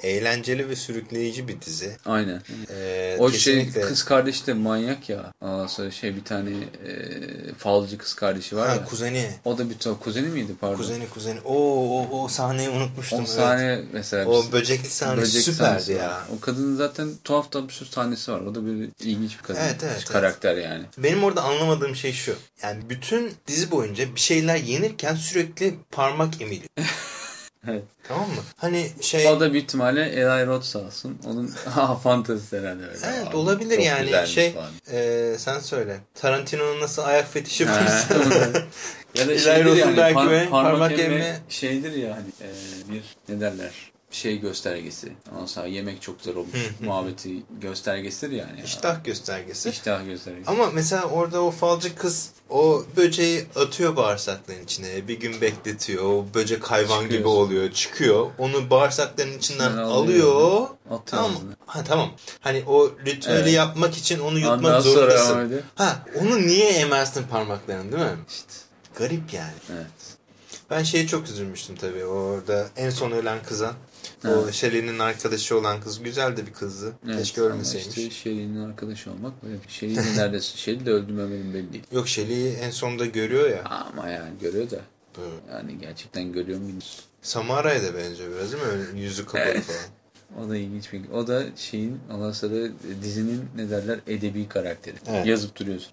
eğlenceli ve sürükleyici bir dizi. Aynen. E, O kesinlikle. şey kız kardeşi de manyak ya. Ondan sonra şey bir tane e, falcı kız kardeşi var Ha, ya. kuzeni. O da bir kuzeni miydi pardon? Kuzeni kuzeni. Oo, o, o sahneyi unutmuştum. O evet. sahne mesela. O böcekli sahne böcek süperdi sahnesi ya. O kadının zaten tuhaf da bir sürü sahnesi var. O da bir ilginç bir kadın. Evet, evet, Karakter yani. Benim orada anlamadığım şey şu. Yani bütün dizi boyunca bir şeyler yenirken sürekli parmak emiliyor. Evet. tamam mı? Hani şey... O da bir ihtimalle Eli Roth sağ olsun. Onun fantezisi herhalde öyle. Evet Aa, olabilir çok yani şey falan. e, sen söyle Tarantino'nun nasıl ayak fetişi varsa ya da Eli şeydir Roth'un yani belki par- parmak, parmak emme emme. şeydir ya hani e, bir ne derler şey göstergesi. Ondan sonra yemek çok güzel olmuş muhabbeti göstergesidir yani. iştah göstergesi. İştah göstergesi. Ama mesela orada o falcı kız o böceği atıyor bağırsakların içine. Bir gün bekletiyor. O böcek hayvan Çıkıyor. gibi oluyor. Çıkıyor. Onu bağırsakların içinden İçinden alıyor. alıyor. Tamam. ağzına. Ha tamam. Hani o ritüeli Evet. yapmak için onu Ondan yutmak sonra zorundasın. Ha, onu niye emersin parmaklarını değil mi? İşte. Garip yani. Evet. Ben şeye çok üzülmüştüm tabii. Orada en son ölen kıza. O Evet. Shelley'nin arkadaşı olan kız güzel de bir kızdı. Evet, Keşke ölmeseymiş. İşte Sherry'nin arkadaşı olmak böyle bir Sherry de neredeyse Sherry de öldü mü benim belli değil. Yok Shelley'i en sonunda görüyor ya. Ama yani görüyor da. Böyle. Yani gerçekten görüyor mu bilmiyorum. Samara'ya da benziyor biraz değil mi? Öyle yüzü kapalı Evet. falan. O da ilginç bir... O da şeyin ondan sonra dizinin ne derler edebi karakteri. Evet. Yazıp duruyorsun.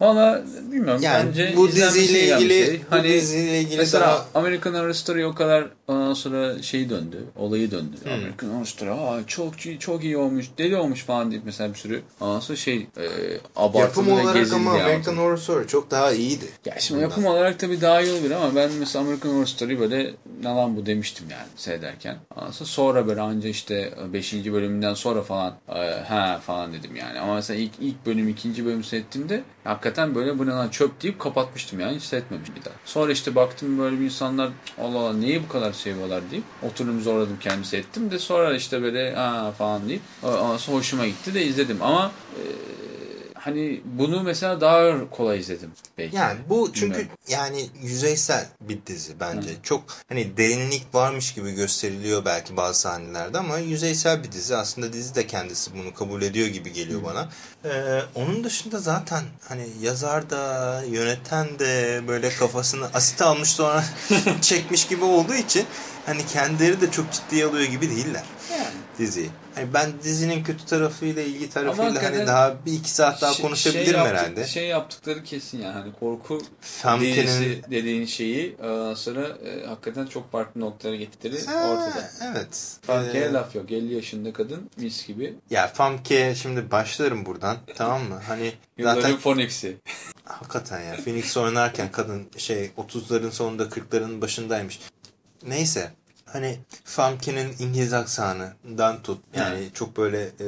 Valla bilmiyorum. Yani Bence bu diziyle ilgili şey. bu diziyle ilgili Mesela daha American Horror Story o kadar ondan sonra şey döndü. Olayı döndü. Hmm. Story aa, çok çok iyi olmuş. Deli olmuş falan deyip mesela bir sürü ondan sonra şey e, abartılı yapım olarak ama yani. American Horror Story çok daha iyiydi. Ya şimdi yapım olarak tabii daha iyi olabilir ama ben mesela American Horror Story böyle ne lan bu demiştim yani seyrederken. Ondan sonra sonra böyle anca işte 5. bölümünden sonra falan e, ha falan dedim yani. Ama mesela ilk, ilk bölüm ikinci bölüm seyrettiğimde hakikaten böyle bu ne lan çöp deyip kapatmıştım yani hiç seyretmemiştim bir daha. Sonra işte baktım böyle bir insanlar Allah Allah neyi bu kadar seviyorlar deyip oturdum zorladım kendimi seyrettim de sonra işte böyle ha falan deyip ondan sonra hoşuma gitti de izledim. Ama e, hani bunu mesela daha kolay izledim belki. Yani bu çünkü Bilmiyorum. yani yüzeysel bir dizi bence. Çok hani derinlik varmış gibi gösteriliyor belki bazı sahnelerde ama yüzeysel bir dizi. Aslında dizi de kendisi bunu kabul ediyor gibi geliyor bana. Ee, onun dışında zaten hani yazar da yöneten de böyle kafasını asit almış sonra çekmiş gibi olduğu için hani kendileri de çok ciddiye alıyor gibi değiller. Yani. Diziyi. Hani ben dizinin kötü tarafıyla ilgi tarafıyla hani daha bir iki saat daha Şey- konuşabilirim şey yaptık- herhalde. Şey yaptıkları kesin yani. Hani korku dizisi dediğin şeyi sonra e, hakikaten çok farklı noktalara getirdiği Ha, ortada. Evet. Famke'ye Ee, laf yok. 50 yaşında kadın mis gibi. Ya Famke şimdi başlarım buradan tamam mı? Hani zaten Phoenix'i. hakikaten ya Phoenix oynarken kadın şey 30'ların sonunda 40'ların başındaymış. Neyse hani Famke'nin İngiliz aksanından tut yani çok böyle e,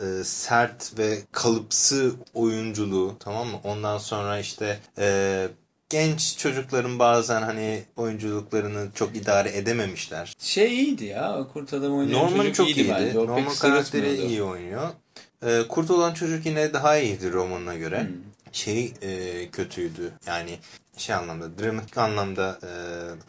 e, sert ve kalıpsı oyunculuğu tamam mı? Ondan sonra işte e, genç çocukların bazen hani oyunculuklarını çok idare edememişler. Şey iyiydi ya. Kurt adam oynayan Norman çocuk çok iyiydi, iyiydi. bence. O Norman karakteri iyi oynuyor. Ee, Kurt olan çocuk yine daha iyiydi romanına göre. Hmm. Şey e, kötüydü. Yani şey anlamda, dramatik anlamda e,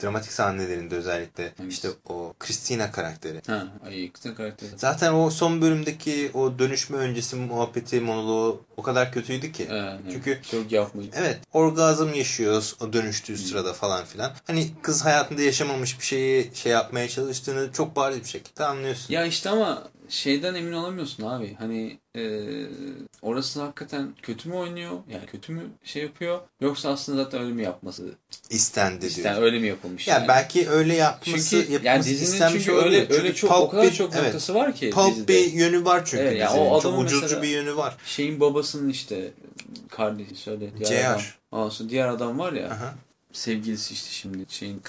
dramatik sahnelerinde özellikle Hangisi? işte o Christina karakteri. Ha, ay karakteri. Zaten o son bölümdeki o dönüşme öncesi muhabbeti monoloğu o kadar kötüydü ki. Ha, Çünkü çok yapmayın. Evet orgazm yaşıyoruz o dönüştüğü sırada falan filan. Hani kız hayatında yaşamamış bir şeyi şey yapmaya çalıştığını çok bariz bir şekilde anlıyorsun. Ya işte ama şeyden emin olamıyorsun abi. Hani e, orası hakikaten kötü mü oynuyor? Yani kötü mü şey yapıyor? Yoksa aslında zaten öyle mi yapması? İstendi diyor. İşte öyle mi yapılmış? Ya yani? belki öyle yapması, Çünkü yapması yani dizinin çünkü öyle öyle Çünkü çok pulp o kadar bir- çok evet, noktası var ki Pulp dizide. bir yönü var çünkü Evet, yani dizinin. o çok adamın ucuzcu mesela- bir yönü var. Şeyin babasının işte kardeşi söyle diğer JR. adam. Ondan diğer adam var ya Aha, sevgilisi işte şimdi şeyin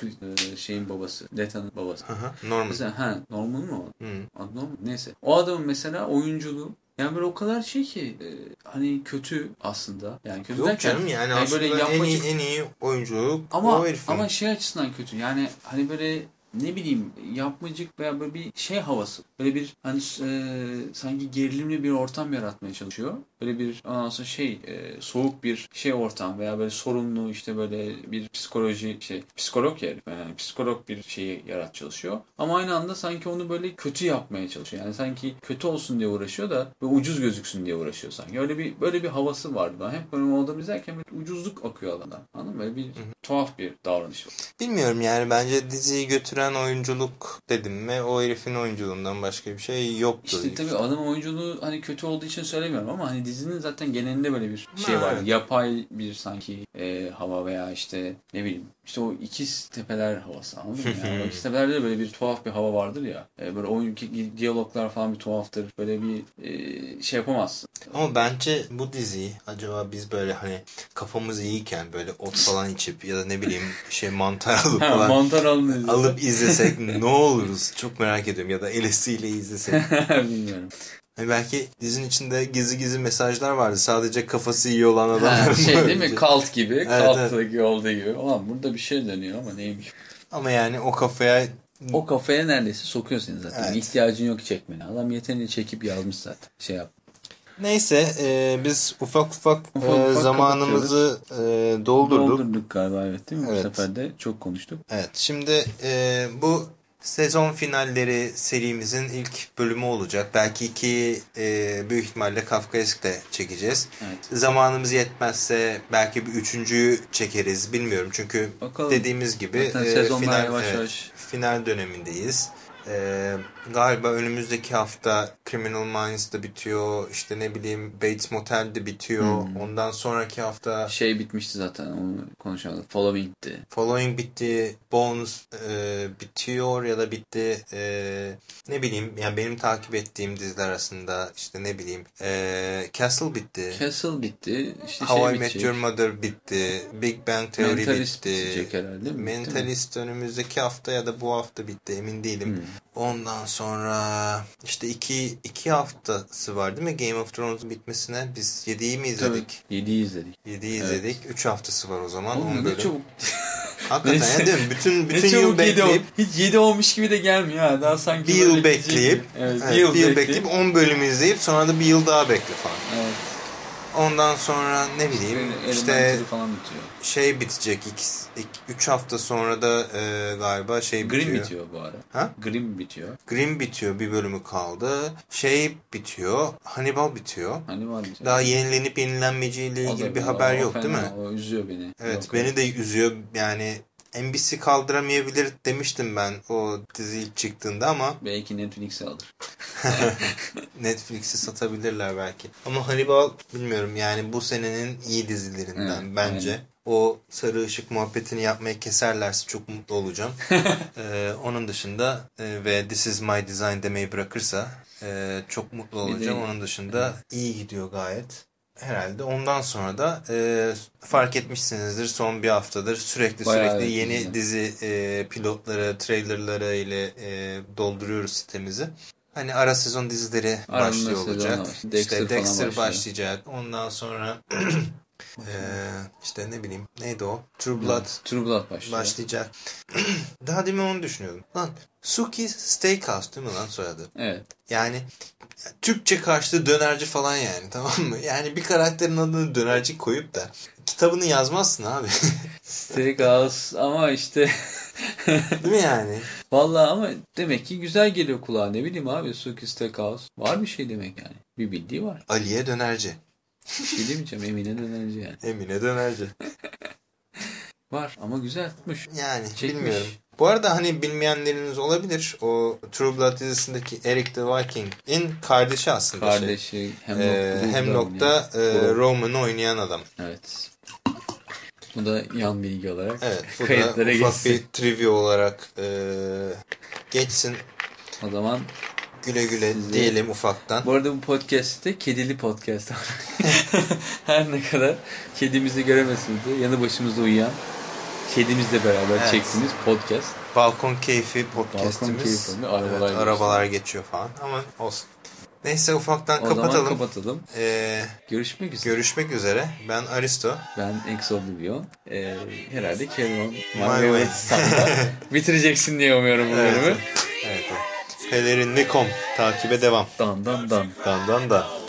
e, şeyin babası. Leta'nın babası. aha, normal. Mesela ha normal mi o? Hı. Adı normal. Neyse. O adamın mesela oyunculuğu yani böyle o kadar şey ki e, hani kötü aslında. Yani kötü Yok derken canım yani, yani böyle en iyi, yapmacık- en iyi oyunculuk ama o herifin. ama şey açısından kötü. Yani hani böyle ne bileyim yapmacık veya böyle bir şey havası. Böyle bir hani e, sanki gerilimli bir ortam yaratmaya çalışıyor. Böyle bir ondan sonra şey e, soğuk bir şey ortam veya böyle sorunlu işte böyle bir psikoloji şey psikolog herif, yani psikolog bir şeyi yarat çalışıyor. Ama aynı anda sanki onu böyle kötü yapmaya çalışıyor. Yani sanki kötü olsun diye uğraşıyor da ve ucuz gözüksün diye uğraşıyor sanki. Öyle bir böyle bir havası vardı. Ben hep böyle o adamı izlerken böyle ucuzluk akıyor adamdan. Anladın mı? Böyle bir tuhaf bir davranış var. Bilmiyorum yani bence diziyi götüren oyunculuk dedim mi o herifin oyunculuğundan başka bir şey yoktu. İşte tabii adam oyunculuğu hani kötü olduğu için söylemiyorum ama hani dizinin zaten genelinde böyle bir şey Ha, var. evet. Yapay bir sanki e, hava veya işte ne bileyim işte o ikiz tepeler havası anladın mı? Yani o ikiz tepelerde de böyle bir tuhaf bir hava vardır ya. E, böyle oyun diyaloglar falan bir tuhaftır. Böyle bir e, şey yapamazsın. Ama bence bu diziyi acaba biz böyle hani kafamız iyiyken böyle ot falan içip ya da ne bileyim şey mantar alıp Ha, falan mantar alın alıp izlesek ne oluruz çok merak ediyorum ya da LSD ile izlesek. Bilmiyorum. Hani belki dizinin içinde gizli gizli mesajlar vardı. Sadece kafası iyi olan adamların. Ha, şey değil mi? Kalt gibi. Evet, Kalttaki olduğu gibi. Ulan burada bir şey dönüyor ama neymiş? Ama yani o kafaya O kafaya neredeyse sokuyor seni zaten. Evet. İhtiyacın yok çekmene. Adam yeteneğini çekip yazmış zaten. Şey yap. Neyse e, biz ufak ufak, Ufak e, ufak zamanımızı e, doldurduk. Doldurduk galiba evet değil mi? Evet. Bu sefer de çok konuştuk. Evet şimdi e, bu sezon finalleri serimizin ilk bölümü olacak. Belki iki e, büyük ihtimalle Kafkaesk'te çekeceğiz. Evet. Zamanımız yetmezse belki bir üçüncüyü çekeriz bilmiyorum. Çünkü Bakalım. dediğimiz gibi e, final, yavaş evet, yavaş. final dönemindeyiz. E, galiba önümüzdeki hafta Criminal Minds da bitiyor. İşte ne bileyim Bates Motel de bitiyor. Hmm. Ondan sonraki hafta Şey bitmişti zaten onu konuşalım. Following'ti. Following bitti. Bones e, bitiyor ya da bitti. E, ne bileyim yani benim takip ettiğim diziler arasında işte ne bileyim e, Castle bitti. Castle bitti. İşte How şey I Met. Your Mother bitti. Big Bang Theory Mentalist bitti. bitecek herhalde mi? Mentalist önümüzdeki hafta ya da bu hafta bitti emin değilim. Hmm. Ondan sonra işte iki, iki haftası var değil mi Game of Thrones'un bitmesine? Biz 7'yi mi Tabii. izledik? 7'yi izledik. 7'yi izledik. 3 haftası var o zaman. Oğlum 10 ne çabuk. Hakikaten Neyse. ya değil mi? Bütün, ne bütün yıl çabuk 7 bekleyip Hiç 7 olmuş gibi de gelmiyor ha. Daha sanki bir yıl bekleyip. Evet, evet, bir yıl, bekleyip. bekleyip 10 bölüm izleyip sonra da bir yıl daha bekle falan. Evet. Ondan sonra ne bileyim işte falan bitiyor. şey bitecek 3 hafta sonra da e, galiba şey bitiyor. Grimm bitiyor bu ara. Ha? Grimm bitiyor. Grimm bitiyor bir bölümü kaldı. Şey bitiyor Hannibal bitiyor. Var bitiyor. Daha yenilenip yenilenmeyeceğiyle ilgili bir haber o yok fena, değil mi? O üzüyor beni. Evet Yok, beni de üzüyor yani NBC kaldıramayabilir demiştim ben o dizi ilk çıktığında ama Belki Netflix'e alır. Netflix'i satabilirler belki. Ama Hannibal bilmiyorum yani bu senenin iyi dizilerinden Evet, bence. aynen. O sarı ışık muhabbetini yapmayı keserlerse çok mutlu olacağım. Ee, onun dışında e, ve This is my design demeyi bırakırsa e, çok mutlu olacağım. Onun dışında iyi gidiyor gayet. Herhalde ondan sonra da e, fark etmişsinizdir son bir haftadır sürekli Bayağı sürekli yeni güzel. dizi e, pilotları, trailerları ile e, dolduruyoruz sitemizi. Hani ara sezon dizileri Arada başlıyor sezon olacak. var. İşte Dexter Dexter, başlıyor. başlayacak. Ondan sonra e, işte ne bileyim neydi o? True Blood True Blood başlıyor. başlayacak. Daha demin onu düşünüyordum. Lan Suki Steakhouse değil mi lan soyadı? Evet. Yani Türkçe karşılığı dönerci falan yani tamam mı? Yani bir karakterin adını dönerci koyup da kitabını yazmazsın abi. Steakhouse ama işte Değil mi yani? Vallahi ama demek ki güzel geliyor kulağa. Ne bileyim abi Suki Steakhouse. Var bir şey demek yani. Bir bildiği var. Aliye dönerci. Bir şey demeyeceğim. Emine dönerci yani. Emine dönerci. Var ama güzel tutmuş. Yani Çekmiş. bilmiyorum. Bu arada hani bilmeyenleriniz olabilir. O True Blood dizisindeki Eric the Viking'in kardeşi aslında. şey. Kardeşi hem Ee, nokta, hem oynuyor. nokta e. Roman'ı oynayan adam. Evet. Bu da yan bilgi olarak Evet bu da kayıtlara ufak geçsin. bir trivia olarak e, geçsin. O zaman Güle güle diyelim ufaktan. bu arada bu podcast'te kedili podcast. Her ne kadar kedimizi göremesiniz de yanı başımızda uyuyan kedimizle beraber Evet. çektiğimiz podcast. Balkon keyfi podcast'imiz. keyfi? Arabalar Evet, arabalar geçiyor falan ama olsun. Neyse ufaktan O kapatalım. zaman kapatalım. Ee, Görüşmek üzere. görüşmek üzere. Ben Aristo. Ben Ex Oblivion. Ee, herhalde On. My, My Way bitireceksin diye umuyorum bu Evet. bölümü. Evet. Pelerinli.com takibe devam. Dan dan dan. Dandan da.